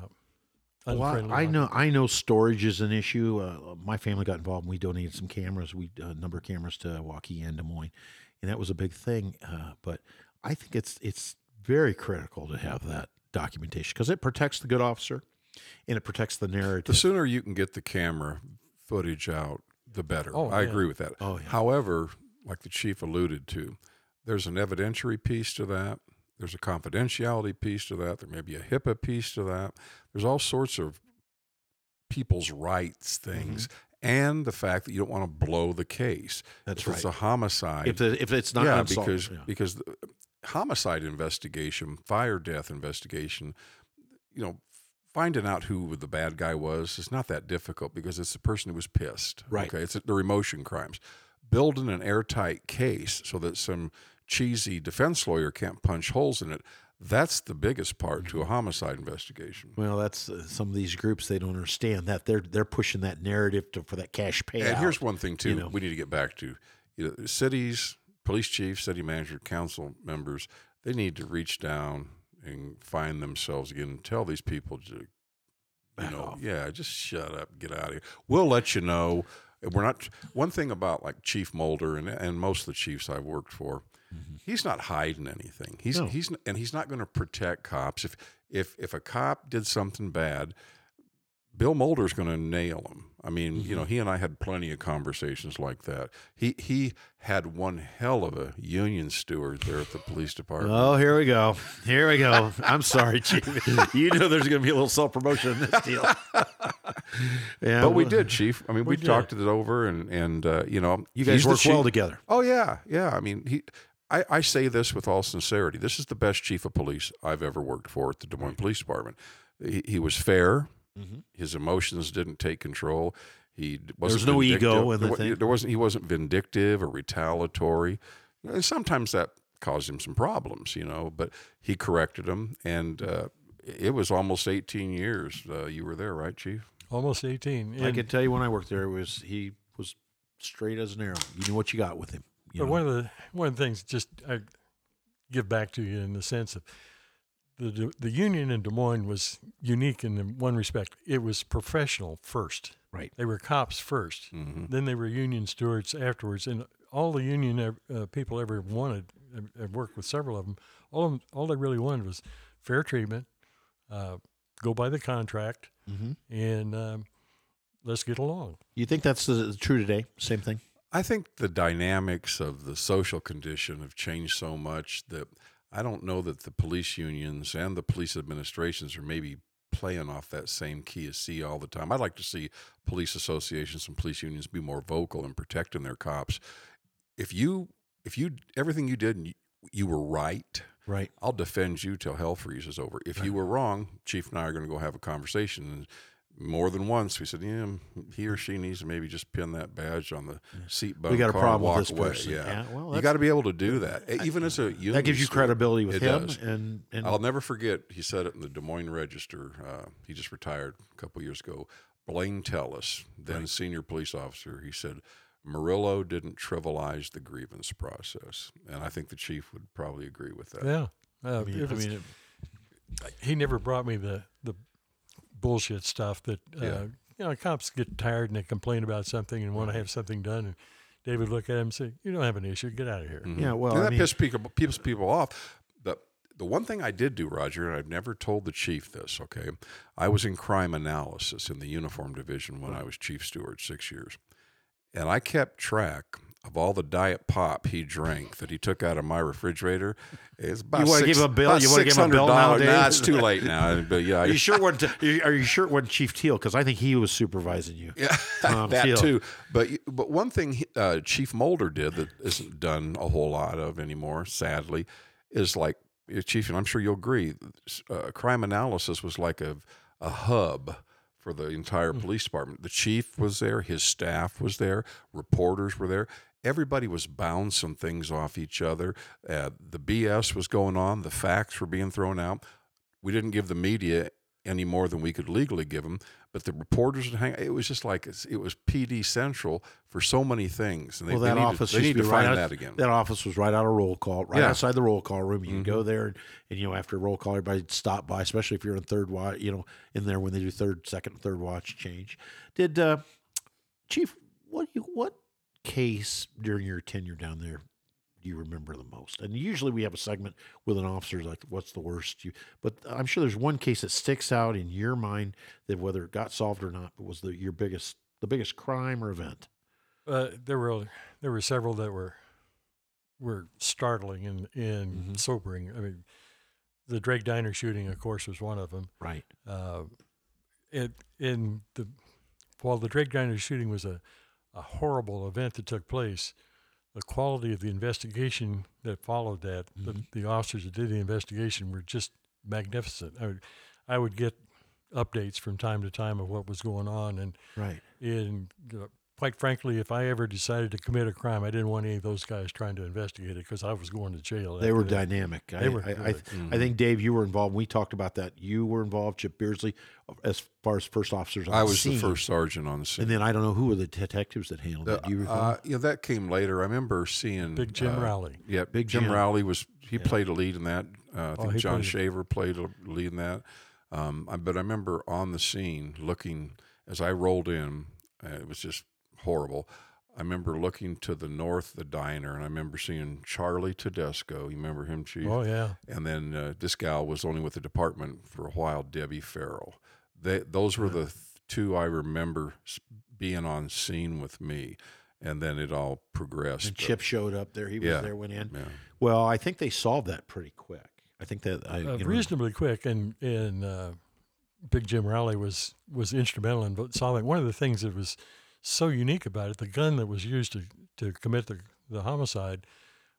Well, I- I, know. I know storage is an issue. Uh, my family got involved. and We donated some cameras. We uh, a number of cameras to Waukee and Des Moines, and that was a big thing. Uh, but I think it's it's very critical to have that documentation because it protects the good officer, and it protects the narrative. The sooner you can get the camera footage out, the better. Oh, I yeah. agree with that. Oh, yeah. However, like the chief alluded to, there's an evidentiary piece to that. There's a confidentiality piece to that. There may be a HIPAA piece to that. There's all sorts of people's rights things, mm-hmm. and the fact that you don't want to blow the case. That's right. It's a homicide. if the, if it's not yeah, unsolved, because yeah. because the homicide investigation, fire death investigation, you know, finding out who the bad guy was is not that difficult because it's the person who was pissed. Right. Okay, it's their emotion crimes. Building an airtight case so that some cheesy defense lawyer can't punch holes in it. That's the biggest part to a homicide investigation. well, that's uh, some of these groups they don't understand that they're they're pushing that narrative to, for that cash payout. And here's one thing too you know. we need to get back to: you know, cities, police chief, city manager, council members, they need to reach down and find themselves again and tell these people to, you know, yeah, just shut up, get out of here. We'll let you know. We're not one thing about like Chief Moulder and and most of the chiefs I've worked for. He's not hiding anything. He's No. he's and he's not going to protect cops. If if if a cop did something bad, Bill Moulder's going to nail him. I mean, you know, he and I had plenty of conversations like that. He he had one hell of a union steward there at the police department. Oh, here we go. Here we go. I'm sorry, Chief. [LAUGHS] You know there's going to be a little self promotion in this deal. [LAUGHS] yeah, but we did, Chief. I mean, we, talked it over, and and uh, you know, You guys work well together. Oh yeah, yeah. I mean, he. I, I say this with all sincerity. This is the best chief of police I've ever worked for at the Des Moines Police Department. He, he was fair. Mm-hmm. His emotions didn't take control. He d- was wasn't no ego vindictive. in the there, wa- thing. there wasn't. He wasn't vindictive or retaliatory. And sometimes that caused him some problems, you know. But he corrected them, and uh, it was almost 18 years. Uh, you were there, right, Chief? Almost 18. I can tell you when I worked there, it was he was straight as an arrow. You knew what you got with him. But know? one of the one of the things just I give back to you in the sense of the the union in Des Moines was unique in the one respect. It was professional first. Right. They were cops 1st Mhm. Then they were union stewards afterwards, and all the union uh, people ever wanted. I've- worked with several of them. All of them, all they really wanted was fair treatment, uh, go by the contract, Mhm. and um, let's get along. You think that's the, true today? Same thing. I think the dynamics of the social condition have changed so much that I don't know that the police unions and the police administrations are maybe playing off that same key as C all the time. I'd like to see police associations and police unions be more vocal in protecting their cops. If you if you everything you did and you, you were right, Right. I'll defend you till hell freezes over. If you were wrong, Chief and I are going to go have a conversation. And more than once, we said, "Yeah, he or she needs to maybe just pin that badge on the seat button. We got a car problem with this away." person. Yeah, Yeah, well, you got to be able to do that, even as a union That gives you steward. credibility with It him, does. and and I'll never forget. He said it in the Des Moines Register. Uh, he just retired a couple years ago. Blaine Tellis, then senior police officer, he said Murillo didn't trivialize the grievance process, and I think the chief would probably agree with that. Yeah. Uh, I mean, I was- mean, he never brought me the the bullshit stuff that uh, Yeah. you know cops get tired and they complain about something and want to have something done and David look at him and say you don't have an issue get out of here Mhm. Yeah, well, and I that mean- pissed people, pisses people off. The the one thing I did do, Roger, and I've never told the chief this. Okay, I was in crime analysis in the uniform division when I was chief steward six years, and I kept track of all the diet pop he drank that he took out of my refrigerator. It's about You wanna give him a bill? You wanna give him a bill $600. nowadays? Nah, it's too late now. But yeah, Are you sure it wasn't? Are you sure wasn't Chief Teal? Because I think he was supervising you. Yeah, [LAUGHS] Tom that Teal. too. But but one thing uh, Chief Moulder did that isn't done a whole lot of anymore, sadly, is like Chief, and I'm sure you'll agree. Uh, crime analysis was like a a hub for the entire police department. The chief was there, his staff was there, reporters were there. Everybody was bouncing things off each other. Uh, the BS was going on. The facts were being thrown out. We didn't give the media any more than we could legally give them, but the reporters would hang. It was just like it was PD Central for so many things. And they, well, they that need office to, they need to right find out, that again. That office was right out of roll call, right Yeah. outside the roll call room. You can go there, and, and you know after roll call, everybody stop by, especially if you're in third watch. You know, in there when they do third, second, third watch change. Did uh, Chief? What you what case during your tenure down there do you remember the most? And usually we have a segment with an officer like, "What's the worst?" You, but I'm sure there's one case that sticks out in your mind that whether it got solved or not, but was the your biggest the biggest crime or event. uh, there were there were several that were were startling and, and Mhm. sobering I mean the Drake Diner shooting of course was one of them Right. uh, it in the while the Drake Diner shooting was a, a horrible event that took place, the quality of the investigation that followed that, the, Mhm. the officers that did the investigation were just magnificent. I would, I would get updates from time to time of what was going on, and Right. in you know, quite frankly, if I ever decided to commit a crime, I didn't want any of those guys trying to investigate it because I was going to jail. They were that. dynamic. They I, were I, I, good. I think Dave, you were involved. We talked about that. You were involved, Chip Beardsley, as far as first officers. On I the was the scene. first sergeant on the scene. and then I don't know who were the detectives that handled it. Do you recall? Uh, yeah, that came later. I remember seeing Big Jim uh, Rowley. Yeah, Big Jim, Jim. Rowley was he played a lead in that. Uh, I think Oh, he John played- Shaver played a lead in that. Um, but I remember on the scene looking as I rolled in. Uh, it was just horrible. I remember looking to the north, the diner, and I remember seeing Charlie Tedesco. You remember him, Chief? Oh yeah, And then uh, this gal was only with the department for a while, Debbie Farrell. They, those were the th- two I remember being on scene with me. And then it all progressed. and but- Chip showed up there. He was Yeah. there, went in. Yeah. Well, I think they solved that pretty quick. I think that I uh, you know, reasonably quick, and and uh, Big Jim Rowley was was instrumental in solving one of the things that was so unique about it. The gun that was used to to commit the the homicide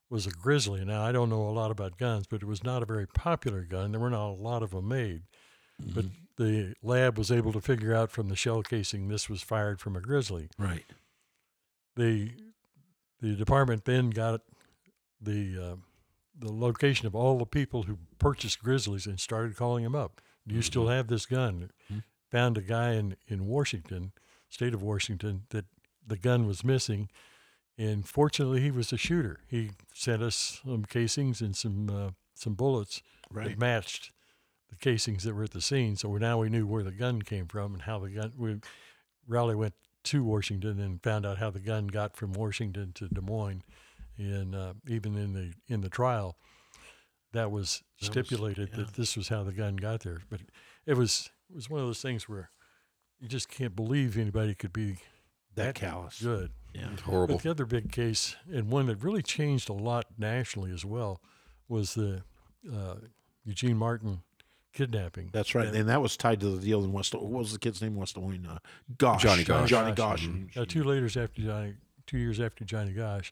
was a Grizzly. Now I don't know a lot about guns, but it was not a very popular gun. There were not a lot of them made, but mm-hmm. the lab was able to figure out from the shell casing this was fired from a Grizzly. right. the the department then got the uh, the location of all the people who purchased Grizzlies and started calling them up. Do you still mm-hmm. have this gun? Hmm. Found a guy in in Washington, state of Washington, that the gun was missing, and fortunately he was a shooter. He sent us some casings and some uh, some bullets Right. that matched the casings that were at the scene. So now we knew where the gun came from and how the gun. We Rowley went to Washington and found out how the gun got from Washington to Des Moines, and uh, even in the in the trial, that was That was- stipulated yeah. that this was how the gun got there. But it was it was one of those things where you just can't believe anybody could be That callous. good. Yeah. Horrible. But the other big case, and one that really changed a lot nationally as well, was the uh, Eugene Martin kidnapping. That's right. And that was tied to the deal in West. What was the kid's name? in West Des Moines. Uh, Gosh. Johnny Gosch. Johnny Gosch. Gosh. Uh, two years after Johnny, two years after Johnny Gosch,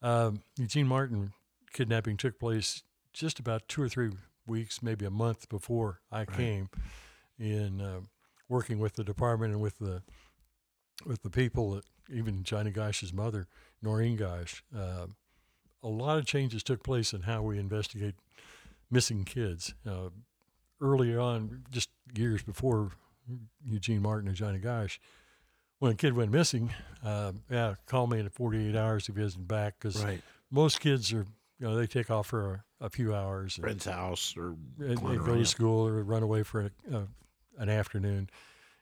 um, Eugene Martin kidnapping took place just about two or three weeks, maybe a month before I came, in uh, working with the department and with the with the people, even Johnny Gosch's mother, Noreen Gosch. Uh, a lot of changes took place in how we investigate missing kids. Uh, early on, just years before Eugene Martin and Johnny Gosch, when a kid went missing, uh, yeah, call me in 48 hours if he isn't back because Right. most kids are, you know, they take off for a, a few hours Friend's house or and go to school or run away for a, a, an afternoon.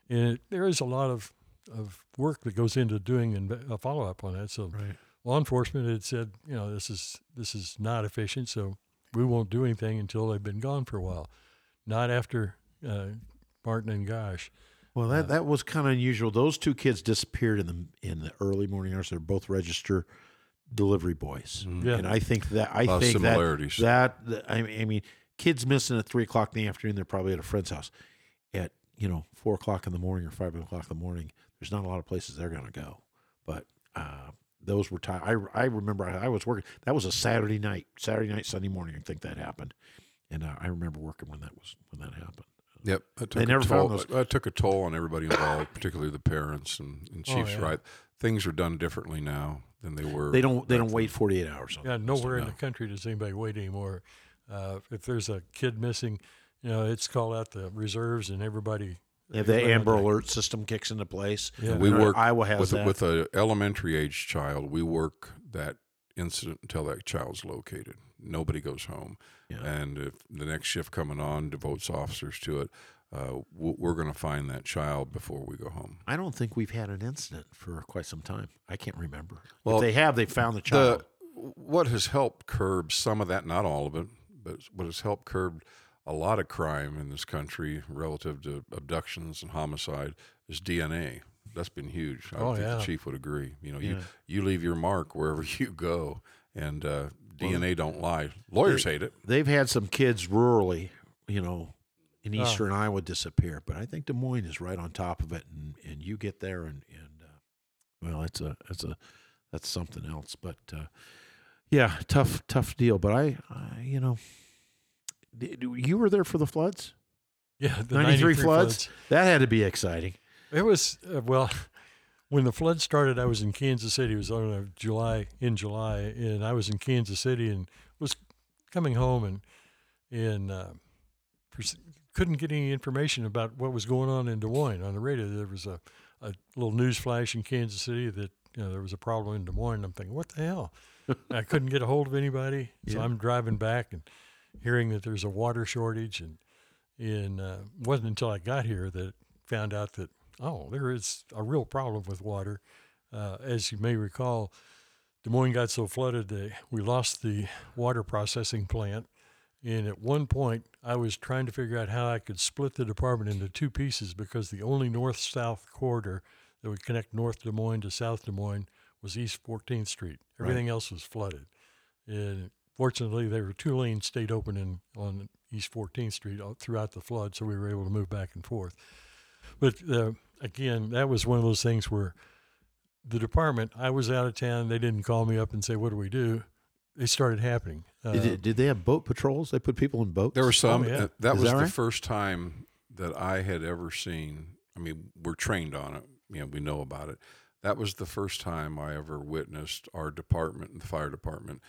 And it, there is a lot of, of work that goes into doing inve- a follow up on that. So Right. law enforcement had said, you know, this is this is not efficient, so we won't do anything until they've been gone for a while. Not after uh, Martin and Gosch. Well, that that was kind of unusual. Those two kids disappeared in the in the early morning hours. They're both register delivery boys, Yeah. and I think that I think similarities. that that I mean, kids missing at three o'clock in the afternoon. They're probably at a friend's house at you know four o'clock in the morning or five o'clock in the morning. There's not a lot of places they're going to go, but uh, those were time. I I remember I, I was working. That was a Saturday night, Saturday night, Sunday morning. I think that happened, and uh, I remember working when that was when that happened. Yep. That They never a found toll. those- I, took a toll on everybody involved, particularly the parents and, and Oh, Chief's yeah. right. Things are done differently now than they were. They don't they back don't then. wait 48 hours. On Yeah, that. nowhere in no. the country does anybody wait anymore. Uh, if there's a kid missing, you know, it's called out the reserves and everybody. Yeah, the everybody Amber deck. Alert system kicks into place. Yeah. We work Iowa has with that. a, with a elementary age child. We work that incident until that child's located. Nobody goes home, Yeah. and if the next shift coming on devotes officers to it, uh, we're going to find that child before we go home. I don't think we've had an incident for quite some time. I can't remember. Well, if they have, they found the child. The, what has helped curb some of that, not all of it, but what has helped curb a lot of crime in this country relative to abductions and homicide is DNA. That's been huge. I Oh, think yeah. the chief would agree. You know, Yeah. you you leave your mark wherever [LAUGHS] you go, and uh, DNA don't lie. Lawyers hate it. They've had some kids rurally, you know, in Oh. eastern Iowa disappear, but I think Des Moines is right on top of it, and, and you get there, and and uh, well, it's a it's a that's something else. But uh, yeah, tough tough deal. But I, I you know, you were there for the floods, Yeah, the 93 93 floods? That had to be exciting. It was uh, well. [LAUGHS] when the flood started, I was in Kansas City. It was on a July in July, and I was in Kansas City and was coming home and and uh, pers- couldn't get any information about what was going on in Des Moines on the radio. There was a, a little news flash in Kansas City that you know there was a problem in Des Moines. I'm thinking, what the hell? [LAUGHS] I couldn't get a hold of anybody, so Yeah. I'm driving back and hearing that there's a water shortage, and and uh, it wasn't until I got here that found out that oh, there is a real problem with water. Uh, as you may recall, Des Moines got so flooded that we lost the water processing plant. And at one point, I was trying to figure out how I could split the department into two pieces because the only north south corridor that would connect North Des Moines to South Des Moines was East 14th Street. Everything else was flooded. And fortunately, there were two lanes stayed open in, on East 14th Street throughout the flood, so we were able to move back and forth. But uh, again, that was one of those things where the department, I was out of town. They didn't call me up and say, "What do we do?" They started happening. Uh, Did, did they have boat patrols? They put people in boats. There were some. yeah. uh, that Is was that the first time that I had ever seen. I mean, we're trained on it. You know, we know about it. That was the first time I ever witnessed our department, and the fire department,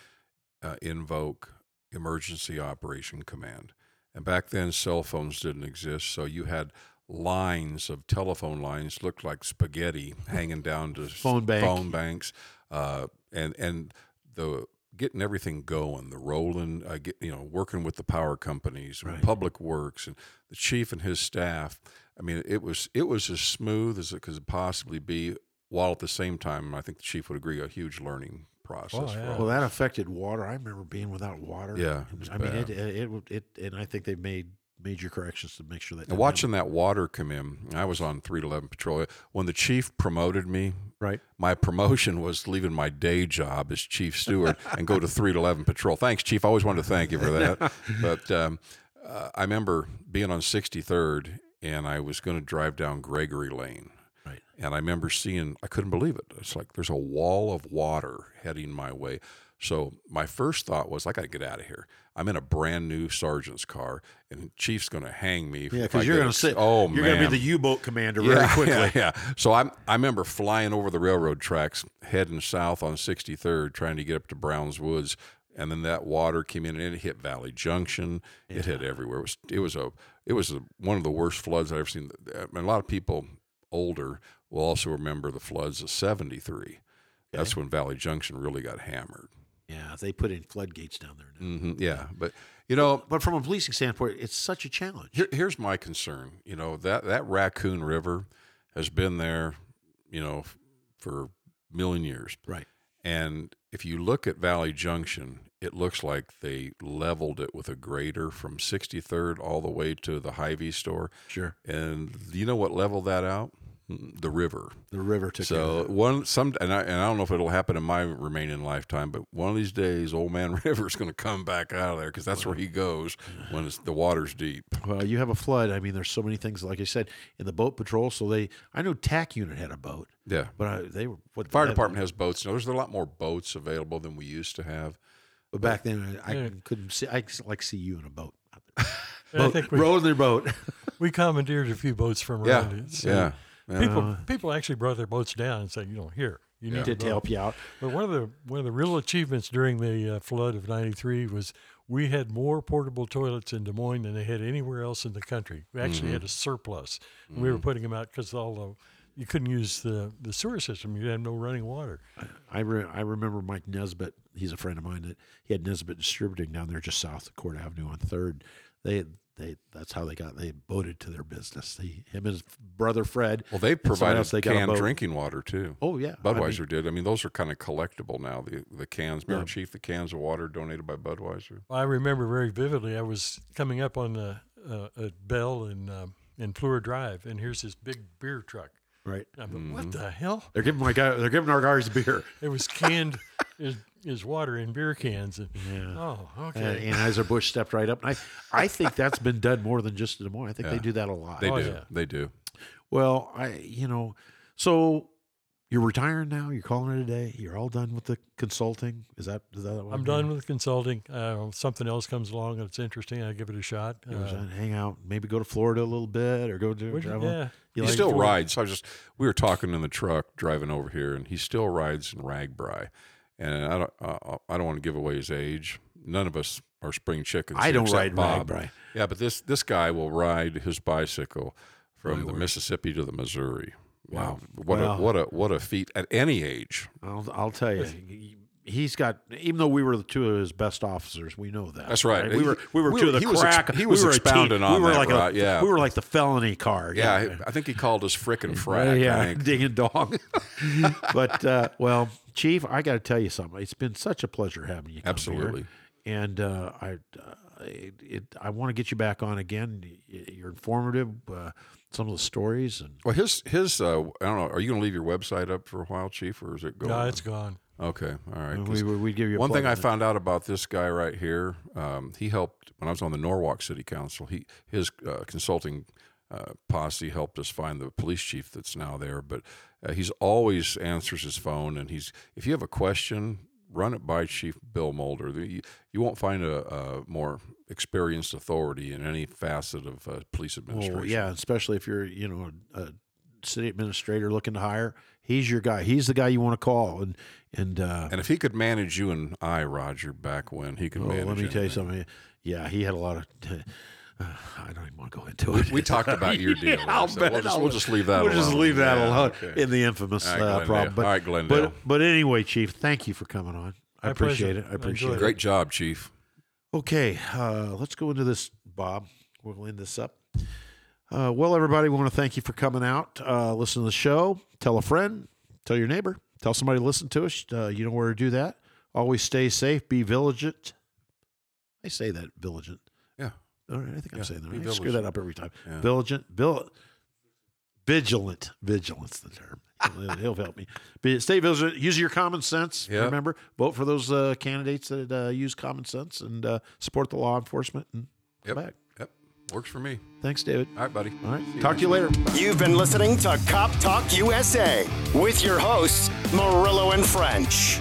uh, invoke emergency operation command. And back then, cell phones didn't exist, so you had lines of telephone lines looked like spaghetti hanging down to [LAUGHS] Phone bank. phone banks, uh, and and the getting everything going, the rolling, uh, get, you know, working with the power companies, and Right. Public Works, and the chief and his staff. I mean, it was it was as smooth as it could possibly be, while at the same time, I think the chief would agree, a huge learning process. Oh, yeah. all Well, that affected water. I remember being without water. Yeah, I mean, it, it, it, it, and I think they made major corrections to make sure that. And didn't watching that water come in, I was on 3 to 11 patrol. When the chief promoted me, right. my promotion was leaving my day job as chief steward [LAUGHS] and go to 3 to 11 patrol. Thanks, chief. I always wanted to thank you for that. [LAUGHS] but um, uh, I remember being on 63rd and I was going to drive down Gregory Lane. Right. And I remember seeing, I couldn't believe it. It's like there's a wall of water heading my way. So my first thought was, I got to get out of here. I'm in a brand new sergeant's car, and Chief's going to hang me. Yeah, because you're going to sit. Oh you're man, going to be the U-boat commander very [LAUGHS] quickly. yeah, yeah. So I'm, I remember flying over the railroad tracks, heading south on 63rd, trying to get up to Browns Woods, and then that water came in and it hit Valley Junction. It hit everywhere. It was, it was a, it was a, one of the worst floods I've ever seen. Uh, I mean, a lot of people older will also remember the floods of 73. That's when Valley Junction really got hammered. Yeah, they put in floodgates down there. Now. hmm Yeah, but you know, But from a policing standpoint, it's such a challenge. Here, here's my concern. You know that that Raccoon River has been there, you know, for a million years. Right. And if you look at Valley Junction, it looks like they leveled it with a grader from 63rd all the way to the Hy-Vee store. Sure. And you know what leveled that out? Mm, The river. The river took So of one some and I, and I don't know if it'll happen in my remaining lifetime, but one of these days, Old Man [LAUGHS] River's going to come back out of there because that's where he goes when it's, the water's deep. Well, you have a flood. I mean, there's so many things. Like I said, in the boat patrol. So they, I know TAC unit had a boat, Yeah. but I, they were what Fire that- department has boats. now. there's a lot more boats available than we used to have. But back then, I, I Yeah. couldn't see. I like see you in a boat. Out I Boat- think we, rowing their boat. [LAUGHS] we commandeered a few boats from Yeah, around it. So yeah, yeah. People uh-huh. people actually brought their boats down and said, you know, here you need to, to help you out. But one of the one of the real achievements during the uh, flood of '93 was we had more portable toilets in Des Moines than they had anywhere else in the country. We actually had mm-hmm. a surplus. And We were mm-hmm. putting them out because all the you couldn't use the the sewer system. You had no running water. I re- I remember Mike Nesbitt. He's a friend of mine that he had Nesbitt Distributing down there just south of Court Avenue on Third. They they that's how they got they boated to their business. He him and his brother Fred. Well, they provided else, they got a canned drinking water too. Oh yeah, I mean, Budweiser did. I mean, those are kind of collectible now. The the cans, remember, Yeah. Chief, the cans of water donated by Budweiser. I remember very vividly. I was coming up on the uh, at Bell in um, in Fleur Drive, and here's this big beer truck. right. And I thought, Mm-hmm. what the hell? They're giving my guy. They're giving our guys beer. It was canned is is water in beer cans. And, Yeah. Oh, And, okay. and Anheuser Busch stepped right up. And I, I think that's been done more than just in Des Moines. I think they do that a lot. They Oh, do. yeah. They do. Well, I you know, so You're retiring now. You're calling it a day. You're all done with the consulting. Is that is that? What I'm done with consulting. Uh, something else comes along and it's interesting, I give it a shot. You Uh, hang out, maybe go to Florida a little bit, or go to Would you- travel. yeah. You he like still Florida? rides. I was just we were talking in the truck driving over here, and he still rides in RAGBRAI. And I don't uh, I don't want to give away his age. None of us are spring chickens. I don't ride Bob. RAGBRAI. Yeah, but this this guy will ride his bicycle from My the word. Mississippi to the Missouri. Wow. what Well- a what a what a feat at any age. I'll, I'll tell you, he- he's got. Even though we were the two of his best officers, we know that. That's right. We He- were we were we two were- of the he was ex- crack. he was were a team. expounding on we were that, like right, a, yeah. we were like the felony car. Yeah, I think he called us frickin' [LAUGHS] frack. I yeah, think. ding and dong. [LAUGHS] but uh, well, Chief, I got to tell you something. It's been such a pleasure having you. Come Absolutely. Here. And uh, I, uh, it, it, I want to get you back on again. You're informative. Uh, some of the stories and Well, his his uh, I don't know. Are you going to leave your website up for a while, Chief, or is it gone? no, it's gone. Okay, all right. we, 'cause we, we'd give you a one thing I it. found out about this guy right here, um, he helped when I was on the Norwalk City Council. He his uh, consulting uh, posse helped us find the police chief that's now there. But uh, he's always answers his phone, and he's if you have a question, run it by Chief Bill Moulder. You, you won't find a, a more experienced authority in any facet of uh, police administration. Well, yeah, especially if you're, you know, a city administrator looking to hire. He's your guy. He's the guy you want to call. And and uh, And if he could manage you and I, Roger, back when he could well, manage. let me tell you something. Yeah, he had a lot of. [LAUGHS] [SIGHS] I don't even want to go into it. we talked about your [LAUGHS] deal. Yeah, I'll so bet. we'll, just, I'll- we'll just leave that We'll alone. just leave that Yeah, alone okay. in the infamous All right, uh, problem. But, All right, Glendale. But but anyway, Chief, thank you for coming on. I My appreciate pleasure. it. I appreciate Enjoyed it. it. Great job, Chief. Okay, uh, let's go into this, Bob. We'll end this up. Uh, well, everybody, we want to thank you for coming out, uh, listen to the show. Tell a friend, tell your neighbor, tell somebody to listen to us. Uh, you know where to do that. Always stay safe, be vigilant. I say that, vigilant. Yeah. All right, I think I'm saying that. be Right. I screw that up every time. Yeah. Vigilant, vil- vigilant, vigilance, the term. He'll- He'll help me. Be, stay vigilant. Use your common sense. Yeah. Remember, vote for those uh, candidates that uh, use common sense and uh, support the law enforcement. And Yep. come back. Yep. Works for me. Thanks, David. All right, buddy. All right. Talk to you later. You've been listening to Cop Talk USA with your hosts, Murillo and French.